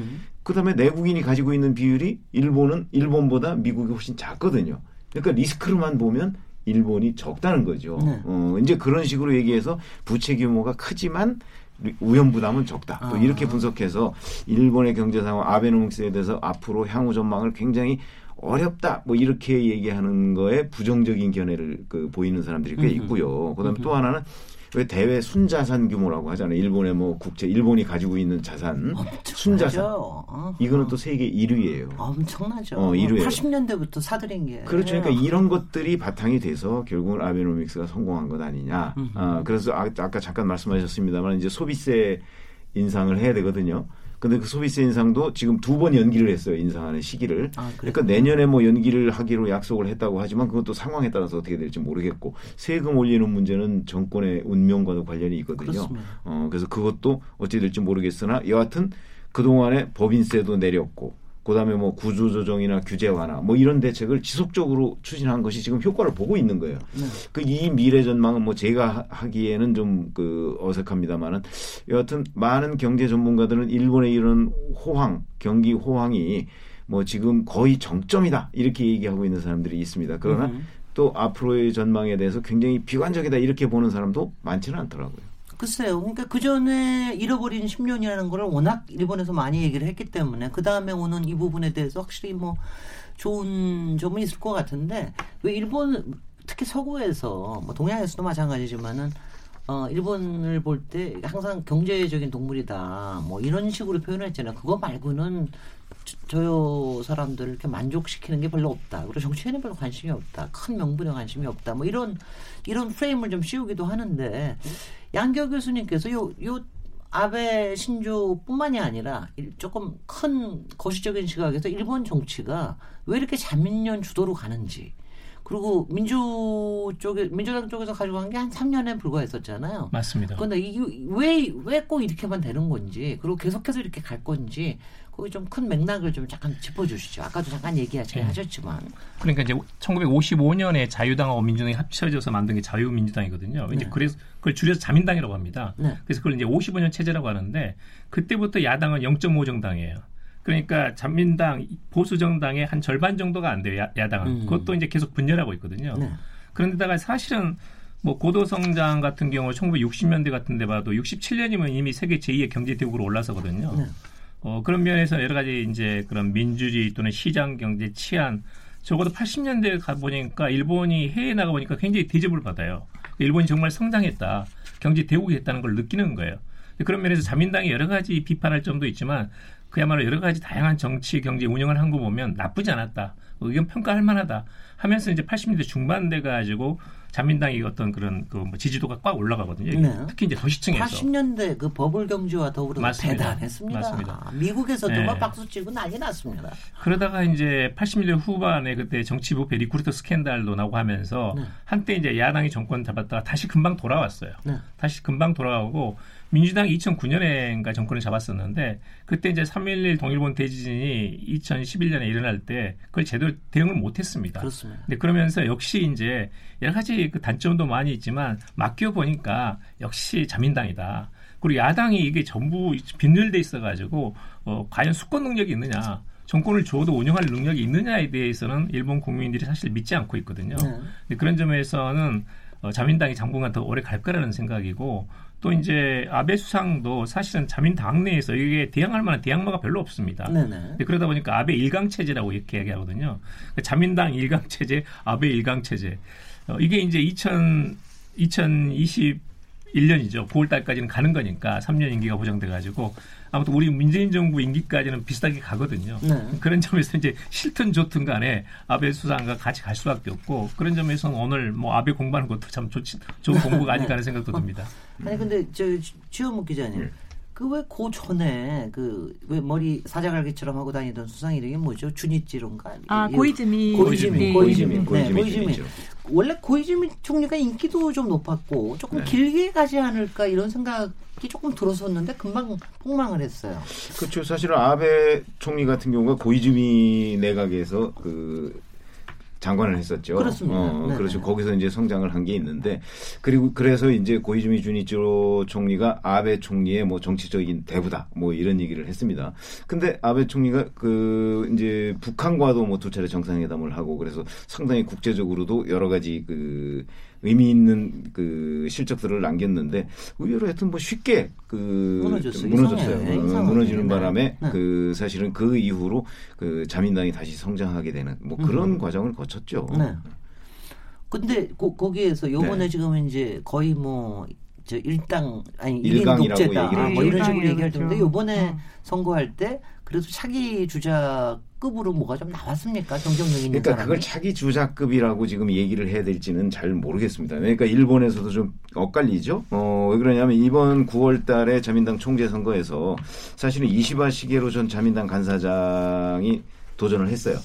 그다음에 내국인이 가지고 있는 비율이 일본은 일본보다 미국이 훨씬 작거든요. 그러니까 리스크로만 보면 일본이 적다는 거죠. 네. 어, 이제 그런 식으로 얘기해서 부채 규모가 크지만 우연 부담은 적다. 또 아. 이렇게 분석해서 일본의 경제 상황 아베노믹스에 대해서 앞으로 향후 전망을 굉장히 어렵다. 뭐 이렇게 얘기하는 거에 부정적인 견해를 그 보이는 사람들이 꽤 있고요. 그다음에 또 하나는 왜 대외 순자산 규모라고 하잖아요. 일본의 뭐 국제 일본이 가지고 있는 자산 순자산 어. 이거는 또 세계 1위예요. 엄청나죠. 어, 1위예요. 80년대부터 사들인 게. 그렇죠. 그러니까 이런 것들이 바탕이 돼서 결국은 아베노믹스가 성공한 것 아니냐. 아, 그래서 아, 아까 잠깐 말씀하셨습니다만 이제 소비세 인상을 해야 되거든요. 근데 그 소비세 인상도 지금 두 번 연기를 했어요. 인상하는 시기를. 아, 그러니까 내년에 뭐 연기를 하기로 약속을 했다고 하지만 그것도 상황에 따라서 어떻게 될지 모르겠고 세금 올리는 문제는 정권의 운명과도 관련이 있거든요. 그렇습니다. 어, 그래서 그것도 어찌 될지 모르겠으나 여하튼 그동안에 법인세도 내렸고 그다음에 뭐 구조조정이나 규제 완화 뭐 이런 대책을 지속적으로 추진한 것이 지금 효과를 보고 있는 거예요. 네. 그이 미래 전망은 뭐 제가 하기에는 좀 그 어색합니다만은 여하튼 많은 경제 전문가들은 일본의 이런 호황, 경기 호황이 뭐 지금 거의 정점이다 이렇게 얘기하고 있는 사람들이 있습니다. 그러나 음. 또 앞으로의 전망에 대해서 굉장히 비관적이다 이렇게 보는 사람도 많지는 않더라고요. 글쎄요. 그러니까 그 전에 잃어버린 10년이라는 거를 워낙 일본에서 많이 얘기를 했기 때문에 그 다음에 오는 이 부분에 대해서 확실히 뭐 좋은 점은 있을 것 같은데 왜 일본 특히 서구에서 뭐 동양에서도 마찬가지지만은 어 일본을 볼 때 항상 경제적인 동물이다 뭐 이런 식으로 표현을 했잖아요. 그거 말고는 저요 사람들을 이렇게 만족시키는 게 별로 없다. 그리고 정치에는 별로 관심이 없다. 큰 명분에 관심이 없다. 뭐 이런 이런 프레임을 좀 씌우기도 하는데 양교 교수님께서 요, 요 아베 신조뿐만이 아니라 조금 큰 거시적인 시각에서 일본 정치가 왜 이렇게 자민련 주도로 가는지 그리고 민주 쪽에 민주당 쪽에서 가져간 게 한 3년에 불과했었잖아요. 맞습니다. 그런데 이게 왜 왜 꼭 이렇게만 되는 건지 그리고 계속해서 이렇게 갈 건지 거기 좀 큰 맥락을 좀 잠깐 짚어주시죠. 아까도 잠깐 얘기하긴 네. 하셨지만. 그러니까 이제 1955년에 자유당하고 민주당이 합쳐져서 만든 게 자유민주당이거든요. 네. 이제 그래서 그걸 줄여서 자민당이라고 합니다. 네. 그래서 그걸 이제 55년 체제라고 하는데 그때부터 야당은 0.5 정당이에요. 그러니까 자민당 보수 정당의 한 절반 정도가 안 돼요. 야, 당은 음. 그것도 이제 계속 분열하고 있거든요. 네. 그런데다가 사실은 뭐 고도 성장 같은 경우 1960년대 같은 데 봐도 67년이면 이미 세계 제2의 경제 대국으로 올라서거든요. 네. 어, 그런 면에서 여러 가지 이제 그런 민주주의 또는 시장 경제 치안 적어도 80년대에 가 보니까 일본이 해외에 나가 보니까 굉장히 대접을 받아요. 일본이 정말 성장했다, 경제 대국이 됐다는 걸 느끼는 거예요. 그런 면에서 자민당이 여러 가지 비판할 점도 있지만 그야말로 여러 가지 다양한 정치, 경제 운영을 한 거 보면 나쁘지 않았다. 의견 평가할 만하다 하면서 이제 80년대 중반 돼 가지고 자민당이 어떤 그런 그 뭐 지지도가 꽉 올라가거든요. 네. 특히 이제 도시층에서 80년대 그 버블 경제와 더불어 맞습니다. 대단했습니다. 맞습니다. 미국에서도 네. 막 박수 치고 난리 났습니다. 그러다가 이제 80년대 후반에 그때 정치부 베리쿠르트 스캔들도 나고 하면서 네. 한때 이제 야당이 정권 잡았다가 다시 금방 돌아왔어요. 네. 다시 금방 돌아오고 민주당이 2009년에인가 정권을 잡았었는데 그때 이제 3.11 동일본 대지진이 2011년에 일어날 때 그걸 제대로 대응을 못했습니다. 그렇습니다. 근데 그러면서 역시 이제 여러 가지 그 단점도 많이 있지만 맡겨 보니까 역시 자민당이다. 그리고 야당이 이게 전부 빈혈돼 있어가지고 어, 과연 수권 능력이 있느냐. 정권을 줘도 운영할 능력이 있느냐에 대해서는 일본 국민들이 사실 믿지 않고 있거든요. 네. 그런 점에서는 어, 자민당이 당분간 더 오래 갈 거라는 생각이고 또 이제 아베 수상도 사실은 자민 당내에서 이게 대항할 만한 대항마가 별로 없습니다. 네네. 그러다 보니까 아베 일강 체제라고 이렇게 얘기하거든요. 그러니까 자민당 일강 체제, 아베 일강 체제. 어, 이게 이제 2000 2021년이죠. 9월 달까지는 가는 거니까 3년 임기가 보장돼 가지고 아무튼 우리 문재인 정부 임기까지는 비슷하게 가거든요. 네. 그런 점에서 이제 싫든 좋든 간에 아베 수상과 같이 갈 수밖에 없고 그런 점에서는 오늘 뭐 아베 공부하는 것도 참 좋지, 좋은 공부가 아닐까 하는 생각도 듭니다. 아니 근데 저 주현묵 기자님 네. 그 왜 그 전에 그 왜 머리 사자갈기처럼 하고 다니던 수상 이름이 뭐죠? 주니찌론가? 아 고이즈미. 고이즈미. 네. 고이즈미. 고이즈미. 네, 고이즈미. 원래 고이즈미 총리가 인기도 좀 높았고 조금 네. 길게 가지 않을까 이런 생각이 조금 들었었는데 금방 폭망을 했어요. 그렇죠. 사실은 아베 총리 같은 경우가 고이즈미 내각에서 그 장관을 했었죠. 그렇습니다. 어, 네, 그렇죠. 네. 거기서 이제 성장을 한 게 있는데 그리고 그래서 이제 고이즈미 주니치로 총리가 아베 총리의 뭐 정치적인 대부다 뭐 이런 얘기를 했습니다. 근데 아베 총리가 그 이제 북한과도 뭐 두 차례 정상회담을 하고 그래서 상당히 국제적으로도 여러 가지 그 의미 있는 그 실적들을 남겼는데 의외로 하여튼 뭐 쉽게 그 무너졌어요. 무너졌어요. 네, 어, 무너지는 네. 바람에 네. 그 사실은 그 이후로 그 자민당이 다시 성장하게 되는 뭐 그런 음. 과정을 거쳤죠. 네. 근데 고, 거기에서 요번에 네. 지금 이제 거의 뭐 저 일당 아니 일인 독재다 뭐 이런 식으로 얘기할 텐데 요번에 어. 선거할 때 그래도 차기 주자급으로 뭐가 좀 나왔습니까? 경쟁력 있는 그러니까 사람이? 그걸 차기 주자급이라고 지금 얘기를 해야 될지는 잘 모르겠습니다. 그러니까 일본에서도 좀 엇갈리죠. 어, 왜 그러냐면 이번 9월 달에 자민당 총재 선거에서 사실은 이시바 시게로 전 자민당 간사장이 도전을 했어요.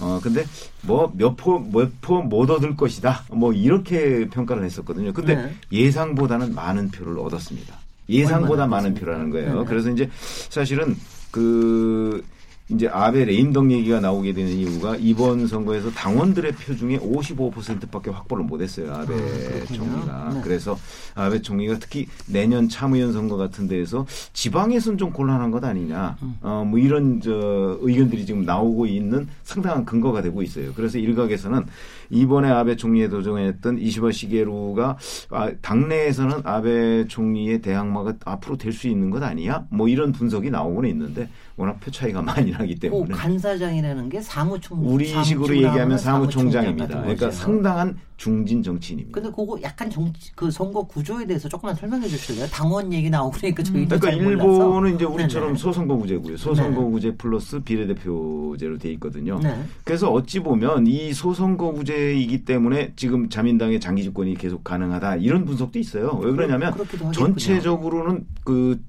어, 근데 뭐 몇 포, 몇포못 얻을 것이다. 뭐 이렇게 평가를 했었거든요. 근데 네. 예상보다는 많은 표를 얻었습니다. 예상보다 많은 표라는 거예요. 네. 그래서 이제 사실은 그 이제 아베 레임덕 얘기가 나오게 되는 이유가 이번 선거에서 당원들의 표 중에 55%밖에 확보를 못했어요 아베 아, 총리가 네. 그래서 아베 총리가 특히 내년 참의원 선거 같은 데에서 지방에서는 좀 곤란한 것 아니냐 음. 어뭐 이런 저 의견들이 지금 나오고 있는 상당한 근거가 되고 있어요 그래서 일각에서는 이번에 아베 총리에 도전했던 이시바 시게루가 아, 당내에서는 아베 총리의 대항마가 앞으로 될 수 있는 것 아니야? 뭐 이런 분석이 나오고는 있는데 워낙 표 차이가 많이 나기 때문에. 그 간사장이라는 게 사무총 우리식으로 얘기하면 사무총장입니다. 그러니까 상당한 중진 정치인입니다. 근데 그거 약간 정치 그 선거 구조에 대해서 조금만 설명해 주실래요? 당원 얘기 나오고 그러니까 저희 그러니까 일본은 이제 우리처럼 네네. 소선거구제고요. 소선거구제 플러스 비례대표제로 돼 있거든요. 네. 그래서 어찌 보면 이 소선거구제이기 때문에 지금 자민당의 장기 집권이 계속 가능하다 이런 분석도 있어요. 왜 그러냐면 전체적으로는 그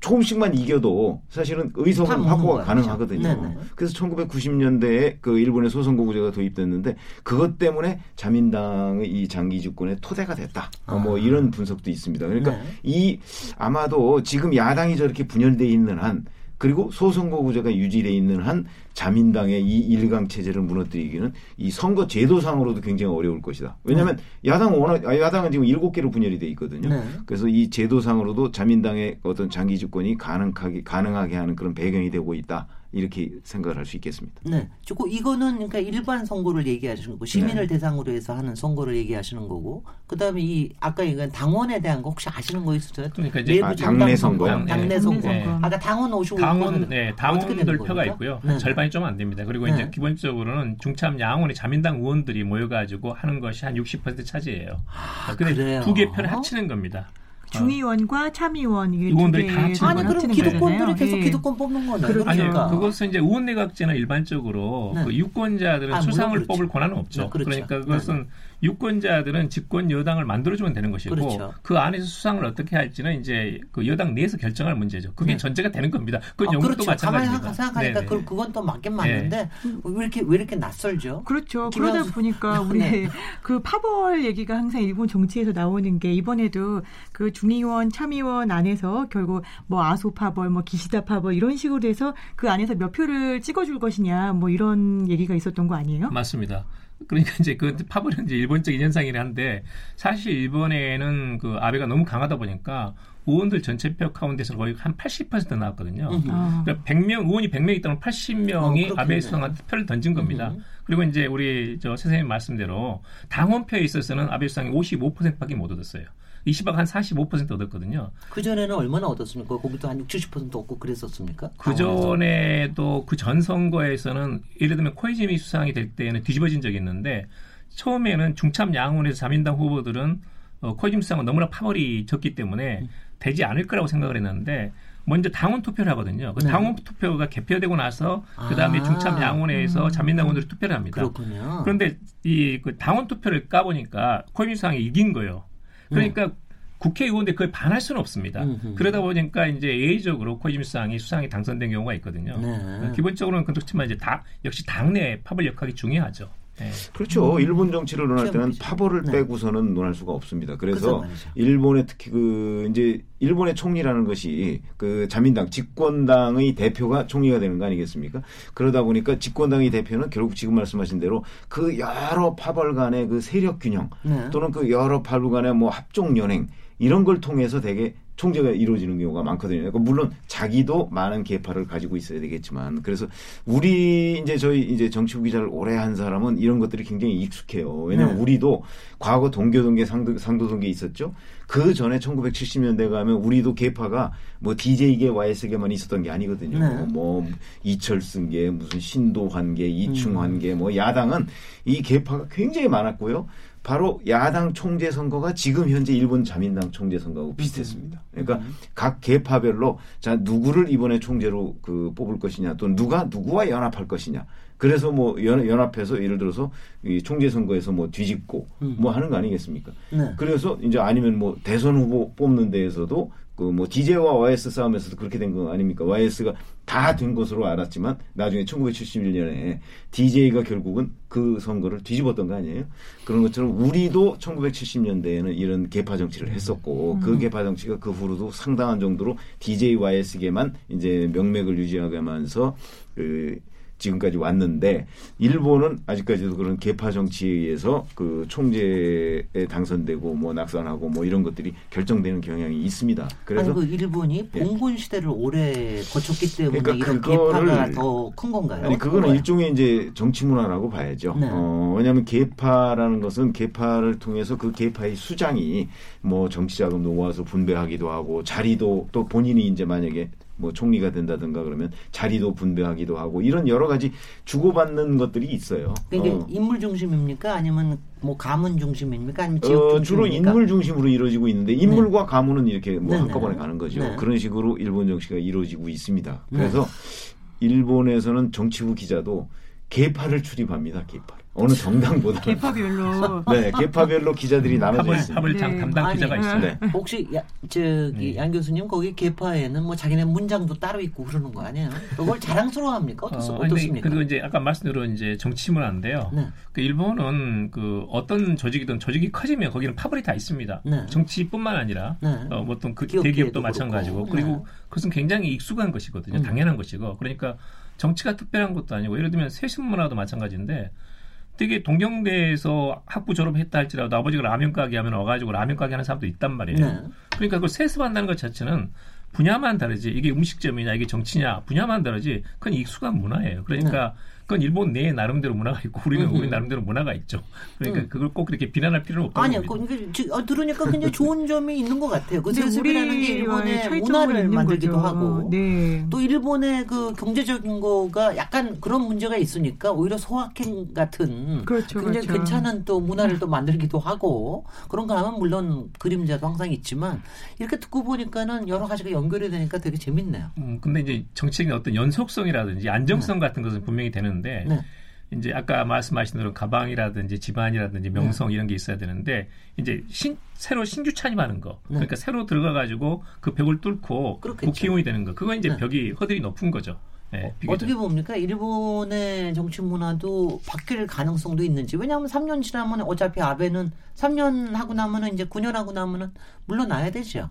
조금씩만 이겨도 사실은 의석은 확보가 가능하거든요. 네네. 그래서 1990년대에 그 일본의 소선거구제가 도입됐는데 그것 때문에 자민당의 이 장기 주권의 토대가 됐다. 아. 뭐 이런 분석도 있습니다. 그러니까 네. 이 아마도 지금 야당이 저렇게 분열돼 있는 한 그리고 소선거 구제가 유지돼 있는 한 자민당의 이 일강 체제를 무너뜨리기는 이 선거 제도상으로도 굉장히 어려울 것이다. 왜냐하면 네. 야당은 워낙 아, 야당은 지금 일곱 개로 분열이 돼 있거든요. 네. 그래서 이 제도상으로도 자민당의 어떤 장기 집권이 가능하게 가능하게 하는 그런 배경이 되고 있다. 이렇게 생각을 할 수 있겠습니다. 네. 고 이거는 그러니까 일반 선거를 얘기하시는 거고 시민을 네. 대상으로 해서 하는 선거를 얘기하시는 거고 그다음에 이 아까 얘기한 당원에 대한 거 혹시 아시는 거 있으세요? 그러니까 이제 아, 당내 선거요. 당내 네. 선거. 네. 아까 당원 55. 당원 네, 당원들 표가 있고요. 네. 절반이 좀 안 됩니다. 그리고 네. 이제 기본적으로는 중참 양원의 자민당 의원들이 모여 가지고 하는 것이 한 60% 차지해요. 아, 근데 두 개 표를 합치는 겁니다. 중의원과 참의원 이게 의원들이 다 합치는 아니 그럼 기득권들이 계속 예. 기득권 뽑는 거네. 그렇죠. 아니 그것은 이제 의원 내각제는 일반적으로 네. 그 유권자들은 아, 수상을 그렇죠. 뽑을 권한은 없죠. 네, 그렇죠. 그러니까 그것은 네. 유권자들은 집권 여당을 만들어주면 되는 것이고 그렇죠. 그 안에서 수상을 어떻게 할지는 이제 그 여당 내에서 결정할 문제죠. 그게 네. 전제가 되는 겁니다. 그 아, 영국도 그렇죠. 마찬가지입니다. 생각하니까 그, 그건 또 맞긴 맞는데 네. 왜 이렇게 왜 이렇게 낯설죠? 그렇죠. 그러다 보니까 우리 네. 그 파벌 얘기가 항상 일본 정치에서 나오는 게 이번에도 그 중의원 참의원 안에서 결국 뭐 아소 파벌, 뭐 기시다 파벌 이런 식으로 해서 그 안에서 몇 표를 찍어줄 것이냐 뭐 이런 얘기가 있었던 거 아니에요? 맞습니다. 그러니까 이제 그 파벌은 이제 일본적인 현상이긴 한데 사실 일본에는 그 아베가 너무 강하다 보니까 의원들 전체 표 가운데서 거의 한 80% 나왔거든요. 아. 그러니까 100명 의원이 100명 있다면 80명이 어, 아베 수상한테 표를 던진 겁니다. 음흠. 그리고 이제 우리 저 선생님 말씀대로 당원표에 있어서는 아베 수상이 55%밖에 못 얻었어요. 이시박 한45% 얻었거든요. 그 전에는 얼마나 얻었습니까? 거기도 한 60, 70% 얻고 그랬었습니까? 그 전에도 그 전 선거에서는 예를 들면 코이즈미 수상이 될 때는 뒤집어진 적이 있는데 처음에는 중참 양원에서 자민당 후보들은 어, 코이즈미 수상은 너무나 파벌이 적기 때문에 되지 않을 거라고 생각을 했는데 먼저 당원 투표를 하거든요. 그 네. 당원 투표가 개표되고 나서 그 다음에 아, 중참 양원회에서 음. 자민당원들이 투표를 합니다. 그렇군요. 그런데 이 그 당원 투표를 까보니까 코이즈미 수상이 이긴 거예요. 그러니까 네. 국회의원들 그걸 반할 수는 없습니다. 음흠. 그러다 보니까 이제 예외적으로 코이즈미상이 수상이 당선된 경우가 있거든요. 네. 기본적으로는 그렇지만 이제 다 역시 당내 파벌 역할이 중요하죠. 네. 그렇죠. 음. 일본 정치를 논할 때는 파벌을 네. 빼고서는 논할 수가 없습니다. 그래서 일본의 특히 그 이제 일본의 총리라는 것이 그 자민당 집권당의 대표가 총리가 되는 거 아니겠습니까? 그러다 보니까 집권당의 대표는 결국 지금 말씀하신 대로 그 여러 파벌 간의 그 세력 균형 네. 또는 그 여러 파벌 간의 뭐 합종 연행 이런 걸 통해서 되게 총재가 이루어지는 경우가 많거든요. 그러니까 물론 자기도 많은 계파를 가지고 있어야 되겠지만 그래서 우리 이제 저희 이제 정치부 기자를 오래 한 사람은 이런 것들이 굉장히 익숙해요. 왜냐하면 네. 우리도 과거 동교동계 상도, 상도동계 있었죠. 그 전에 1970년대 가면 우리도 계파가 뭐 DJ계 YS계만 있었던 게 아니거든요. 네. 뭐 이철승계 무슨 신도환계 이충환계 음. 뭐 야당은 이 계파가 굉장히 많았고요. 바로 야당 총재 선거가 지금 현재 일본 자민당 총재 선거하고 비슷했습니다. 그러니까 음. 각 계파별로 자 누구를 이번에 총재로 그 뽑을 것이냐 또 누가 누구와 연합할 것이냐. 그래서 뭐 연, 연합해서 예를 들어서 이 총재 선거에서 뭐 뒤집고 음. 뭐 하는 거 아니겠습니까? 네. 그래서 이제 아니면 뭐 대선 후보 뽑는 데에서도 그뭐 DJ와 YS 싸움에서도 그렇게 된 거 아닙니까? YS가 다 된 것으로 알았지만 나중에 1971년에 DJ가 결국은 그 선거를 뒤집었던 거 아니에요? 그런 것처럼 우리도 1970년대에는 이런 개파 정치를 했었고 음. 그 개파 정치가 그 후로도 상당한 정도로 DJ YS계만 이제 명맥을 유지하면서 그 지금까지 왔는데 일본은 아직까지도 그런 개파 정치에 의해서 그 총재에 당선되고 뭐 낙선하고 뭐 이런 것들이 결정되는 경향이 있습니다. 그래서 아니, 그 일본이 예. 봉건 시대를 오래 거쳤기 때문에 그러니까 이런 개파가 더 큰 건가요? 아니 그거는 건가요? 일종의 이제 정치 문화라고 봐야죠. 네. 어, 왜냐하면 개파라는 것은 개파를 통해서 그 개파의 수장이 뭐 정치 자금도 모아서 분배하기도 하고 자리도 또 본인이 이제 만약에 뭐 총리가 된다든가 그러면 자리도 분배하기도 하고 이런 여러 가지 주고받는 것들이 있어요. 그러니까 어. 인물 중심입니까? 아니면 뭐 가문 중심입니까? 아니면 지역 어, 주로 인물 중심으로 이루어지고 있는데 인물과 네. 가문은 이렇게 뭐 네, 한꺼번에 네. 가는 거죠. 네. 그런 식으로 일본 정치가 이루어지고 있습니다. 그래서 네. 일본에서는 정치부 기자도 계파를 출입합니다. 계파. 어느 정당보다 개파별로 네 개파별로 기자들이 나눠져 있습니다. 네. 담당 아니, 기자가 있어요. 네. 혹시 야, 저기 네. 양 교수님 거기 개파에는 뭐 자기네 문장도 따로 있고 그러는 거 아니에요? 그걸 자랑스러워합니까? 어떻, 어, 떻습니까 그리고 이제 아까 말씀대로 이제 정치 문화인데요. 네. 그 일본은 그 어떤 조직이든 조직이 커지면 거기는 파벌이 다 있습니다. 네. 정치뿐만 아니라 네. 어, 뭐 어떤 그 대기업도 마찬가지고 그렇고. 그리고 그것은 굉장히 익숙한 것이거든요. 음. 당연한 것이고 그러니까 정치가 특별한 것도 아니고 예를 들면 세신 문화도 마찬가지인데 되게 동경대에서 학부 졸업했다 할지라도 아버지가 라면 가게 하면 와가지고 라면 가게 하는 사람도 있단 말이에요. 네. 그러니까 그걸 세습한다는 것 자체는 분야만 다르지 이게 음식점이냐 이게 정치냐 분야만 다르지 그건 익숙한 문화예요. 그러니까 네. 그건 일본 내 나름대로 문화가 있고 우리는 음. 우리 나름대로 문화가 있죠. 그러니까 음. 그걸 꼭 그렇게 비난할 필요는 없다고 아니요. 그, 어, 들으니까 굉장히 좋은 점이 있는 것 같아요. 그 세습이라는 게 일본의 문화를 만들기도 거죠. 하고 네. 또 일본의 그 경제적인 거가 약간 그런 문제가 있으니까 오히려 소확행 같은 그렇죠, 굉장히 그렇죠. 괜찮은 또 문화를 또 만들기도 하고 그런 거 하면 물론 그림자도 항상 있지만 이렇게 듣고 보니까는 여러 가지가 연결이 되니까 되게 재밌네요. 음, 근데 이제 정책의 어떤 연속성이라든지 안정성 네. 같은 것은 분명히 되는 데 네. 이제 아까 말씀하신 대로 가방이라든지 집안이라든지 명성 네. 이런 게 있어야 되는데 이제 신, 새로 신규 차림하는 거 네. 그러니까 새로 들어가 가지고 그 벽을 뚫고 국회의원이 되는 거 그건 이제 네. 벽이 허들이 높은 거죠. 네, 어, 떻게 봅니까? 일본의 정치 문화도 바뀔 가능성도 있는지. 왜냐하면 3년 지나면 어차피 아베는 3년 하고 나면은 이제 9년 하고 나면은 물러나야 되죠.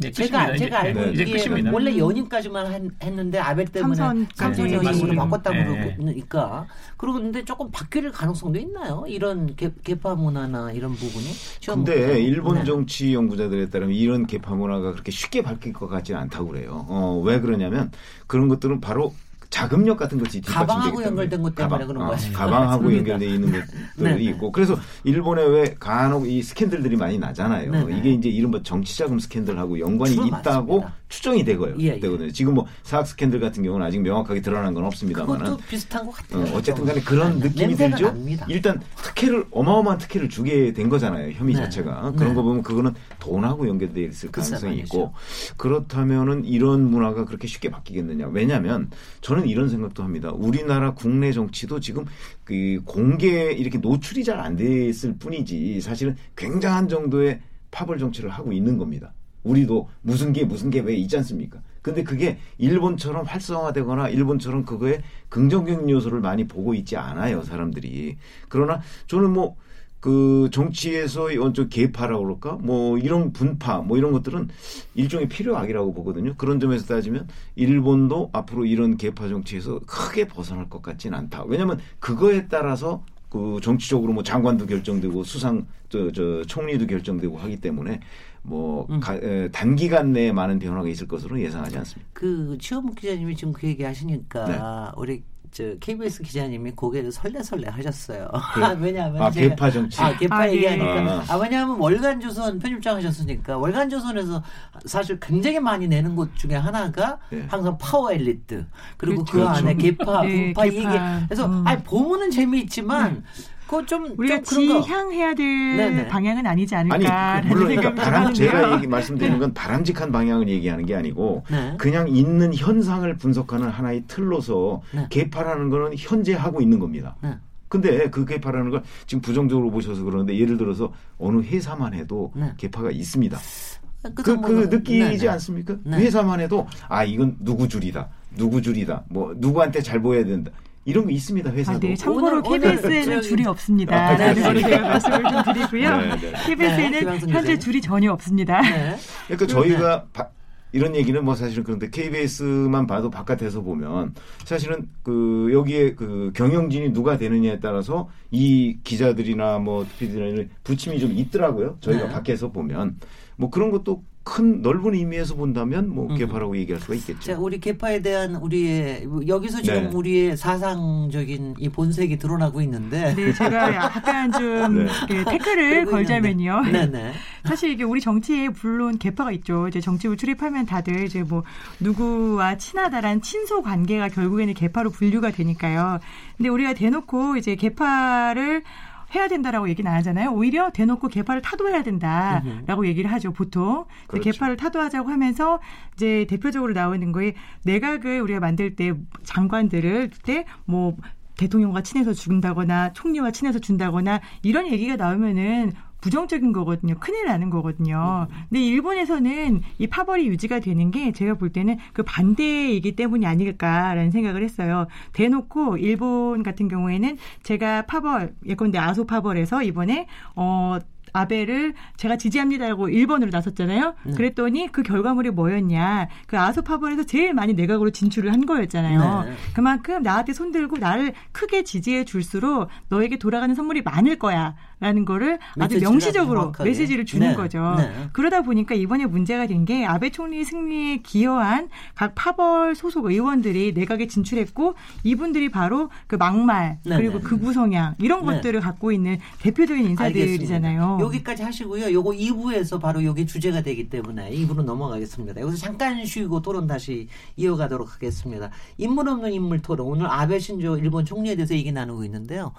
네, 제가 제가 알고 네, 있기에 원래 연임까지만 했는데 아베 때문에 삼선 연임으로 바꿨다고 네. 그러니까 그러고 있는데 조금 바뀔 가능성도 있나요? 이런 개, 개파 문화나 이런 부분이. 근데 일본 네. 정치 연구자들에 따르면 이런 개파 문화가 그렇게 쉽게 바뀔 것 같지는 않다고 그래요. 어, 왜 그러냐면 그런 것들은 바로 자금력 같은 것이 가방하고 연결된 것 때문에 가방, 그런 거 같아요. 가방하고 연결되어 있는 것들이 네, 네. 있고 그래서 일본에 왜 간혹 이 스캔들들이 많이 나잖아요. 네네. 네. 이게 이제 이른바 정치 자금 스캔들하고 연관이 있다고 맞습니다. 추정이 되고요. 예, 예. 되거든요. 지금 뭐 사학 스캔들 같은 경우는 아직 명확하게 드러난 건 없습니다만 그것도 비슷한 것 같아요. 어, 쨌든 간에 그런 네. 느낌이 들죠. 납니다. 일단 특혜를 어마어마한 특혜를 주게 된 거잖아요. 혐의 네. 자체가. 그런 네. 거 보면 그거는 돈하고 연결되어 있을 가능성이 있고 그렇다면은 이런 문화가 그렇게 쉽게 바뀌겠느냐. 왜냐하면 저는 이런 생각도 합니다. 우리나라 국내 정치도 지금 그 공개 이렇게 노출이 잘 안 됐을 뿐이지 사실은 굉장한 정도의 파벌 정치를 하고 있는 겁니다. 우리도 무슨 게 무슨 게 왜 있지 않습니까? 근데 그게 일본처럼 활성화되거나 일본처럼 그거에 긍정적인 요소를 많이 보고 있지 않아요, 사람들이. 그러나 저는 뭐, 그 정치에서 원적 개파라고 그럴까? 뭐 이런 분파, 뭐 이런 것들은 일종의 필요악이라고 보거든요. 그런 점에서 따지면 일본도 앞으로 이런 개파 정치에서 크게 벗어날 것 같지는 않다. 왜냐하면 그거에 따라서 그 정치적으로 뭐 장관도 결정되고 수상 저, 저 총리도 결정되고 하기 때문에 뭐 음. 가, 에, 단기간 내에 많은 변화가 있을 것으로 예상하지 않습니다. 그 최원목 기자님이 지금 그 얘기 하시니까 네. 우리 저 KBS 기자님이 고개를 설레설레 하셨어요. 그래. 왜냐하면 아, 제가, 개파 정치. 아, 개파 아, 예. 얘기하니까. 아. 아, 왜냐하면 월간조선 편집장 하셨으니까 월간조선에서 사실 굉장히 많이 내는 곳 중에 하나가 네. 항상 파워 엘리트 그리고 그렇죠. 그 안에 개파, 네, 분파 개파. 이게 그래서 음. 아니 보면은 재미있지만. 네. 그좀 우리가 좀 지향해야 될 네네. 방향은 아니지 않을까. 아니, 물론 그러니까 바람, 제가 얘기 말씀드리는 건 바람직한 방향을 얘기하는 게 아니고 네. 그냥 있는 현상을 분석하는 하나의 틀로서 네. 개파라는 거는 현재 하고 있는 겁니다. 네. 근데 그 개파라는 걸 지금 부정적으로 보셔서 그러는데 예를 들어서 어느 회사만 해도 네. 개파가 있습니다. 그, 그, 그 느끼지 네네. 네. 않습니까? 네. 회사만 해도 아 이건 누구 줄이다, 누구 줄이다, 뭐 누구한테 잘 보여야 된다. 이런 거 있습니다 회사도. 아, 네. 참고로 KBS에는 줄이 없습니다. 아, 라는 네. 제가 말씀을 좀 드리고요. 네, 네. KBS에는 네, 현재 줄이 전혀 없습니다. 네. 그러니까 저희가 바, 이런 얘기는 뭐 사실은 그런데 KBS만 봐도 바깥에서 보면 사실은 그 여기에 그 경영진이 누가 되느냐에 따라서 이 기자들이나 뭐 PD나 부침이 좀 있더라고요. 저희가 네. 밖에서 보면 뭐 그런 것도 큰 넓은 의미에서 본다면 뭐 음. 개파라고 음. 얘기할 수가 있겠죠. 자, 우리 개파에 대한 우리의 여기서 지금 네. 우리의 사상적인 이 본색이 드러나고 있는데. 네, 제가 약간 좀 네. 태클을 걸자면요. 네, 네. 사실 이게 우리 정치에 물론 개파가 있죠. 이제 정치부 출입하면 다들 이제 뭐 누구와 친하다란 친소 관계가 결국에는 개파로 분류가 되니까요. 근데 우리가 대놓고 이제 개파를 해야 된다라고 얘기는 안 하잖아요. 오히려 대놓고 개파를 타도해야 된다라고 얘기를 하죠. 보통 그렇죠. 개파를 타도하자고 하면서 이제 대표적으로 나오는 거에 내각을 우리가 만들 때 장관들을 때뭐 대통령과 친해서 준다거나 총리와 친해서 준다거나 이런 얘기가 나오면은 부정적인 거거든요. 큰일 나는 거거든요. 근데 일본에서는 이 파벌이 유지가 되는 게 제가 볼 때는 그 반대이기 때문이 아닐까라는 생각을 했어요. 대놓고 일본 같은 경우에는 제가 파벌 예컨대 아소 파벌에서 이번에 어 아베를 제가 지지합니다라고 1번으로 나섰잖아요. 네. 그랬더니 그 결과물이 뭐였냐. 그 아소파벌에서 제일 많이 내각으로 진출을 한 거였잖아요. 네. 그만큼 나한테 손들고 나를 크게 지지해 줄수록 너에게 돌아가는 선물이 많을 거야. 라는 거를 아주 명시적으로 메시지를 주는 네. 거죠. 네. 그러다 보니까 이번에 문제가 된 게 아베 총리 승리에 기여한 각 파벌 소속 의원들이 내각에 진출했고 이분들이 바로 그 막말 네, 그리고 극우 네. 성향 이런 네. 것들을 갖고 있는 대표적인 인사들이잖아요. 알겠습니다. 여기까지 하시고요. 요거 2부에서 바로 요게 주제가 되기 때문에 2부로 넘어가겠습니다. 여기서 잠깐 쉬고 토론 다시 이어가도록 하겠습니다. 인물 없는 인물 토론 오늘 아베 신조 일본 총리에 대해서 얘기 나누고 있는데요.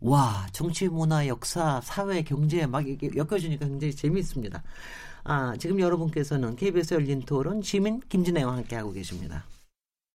와, 정치, 문화, 역사, 사회, 경제 막 이렇게 엮여주니까 굉장히 재미있습니다. 아, 지금 여러분께서는 KBS 열린 토론 시민 김진애와 함께 하고 계십니다.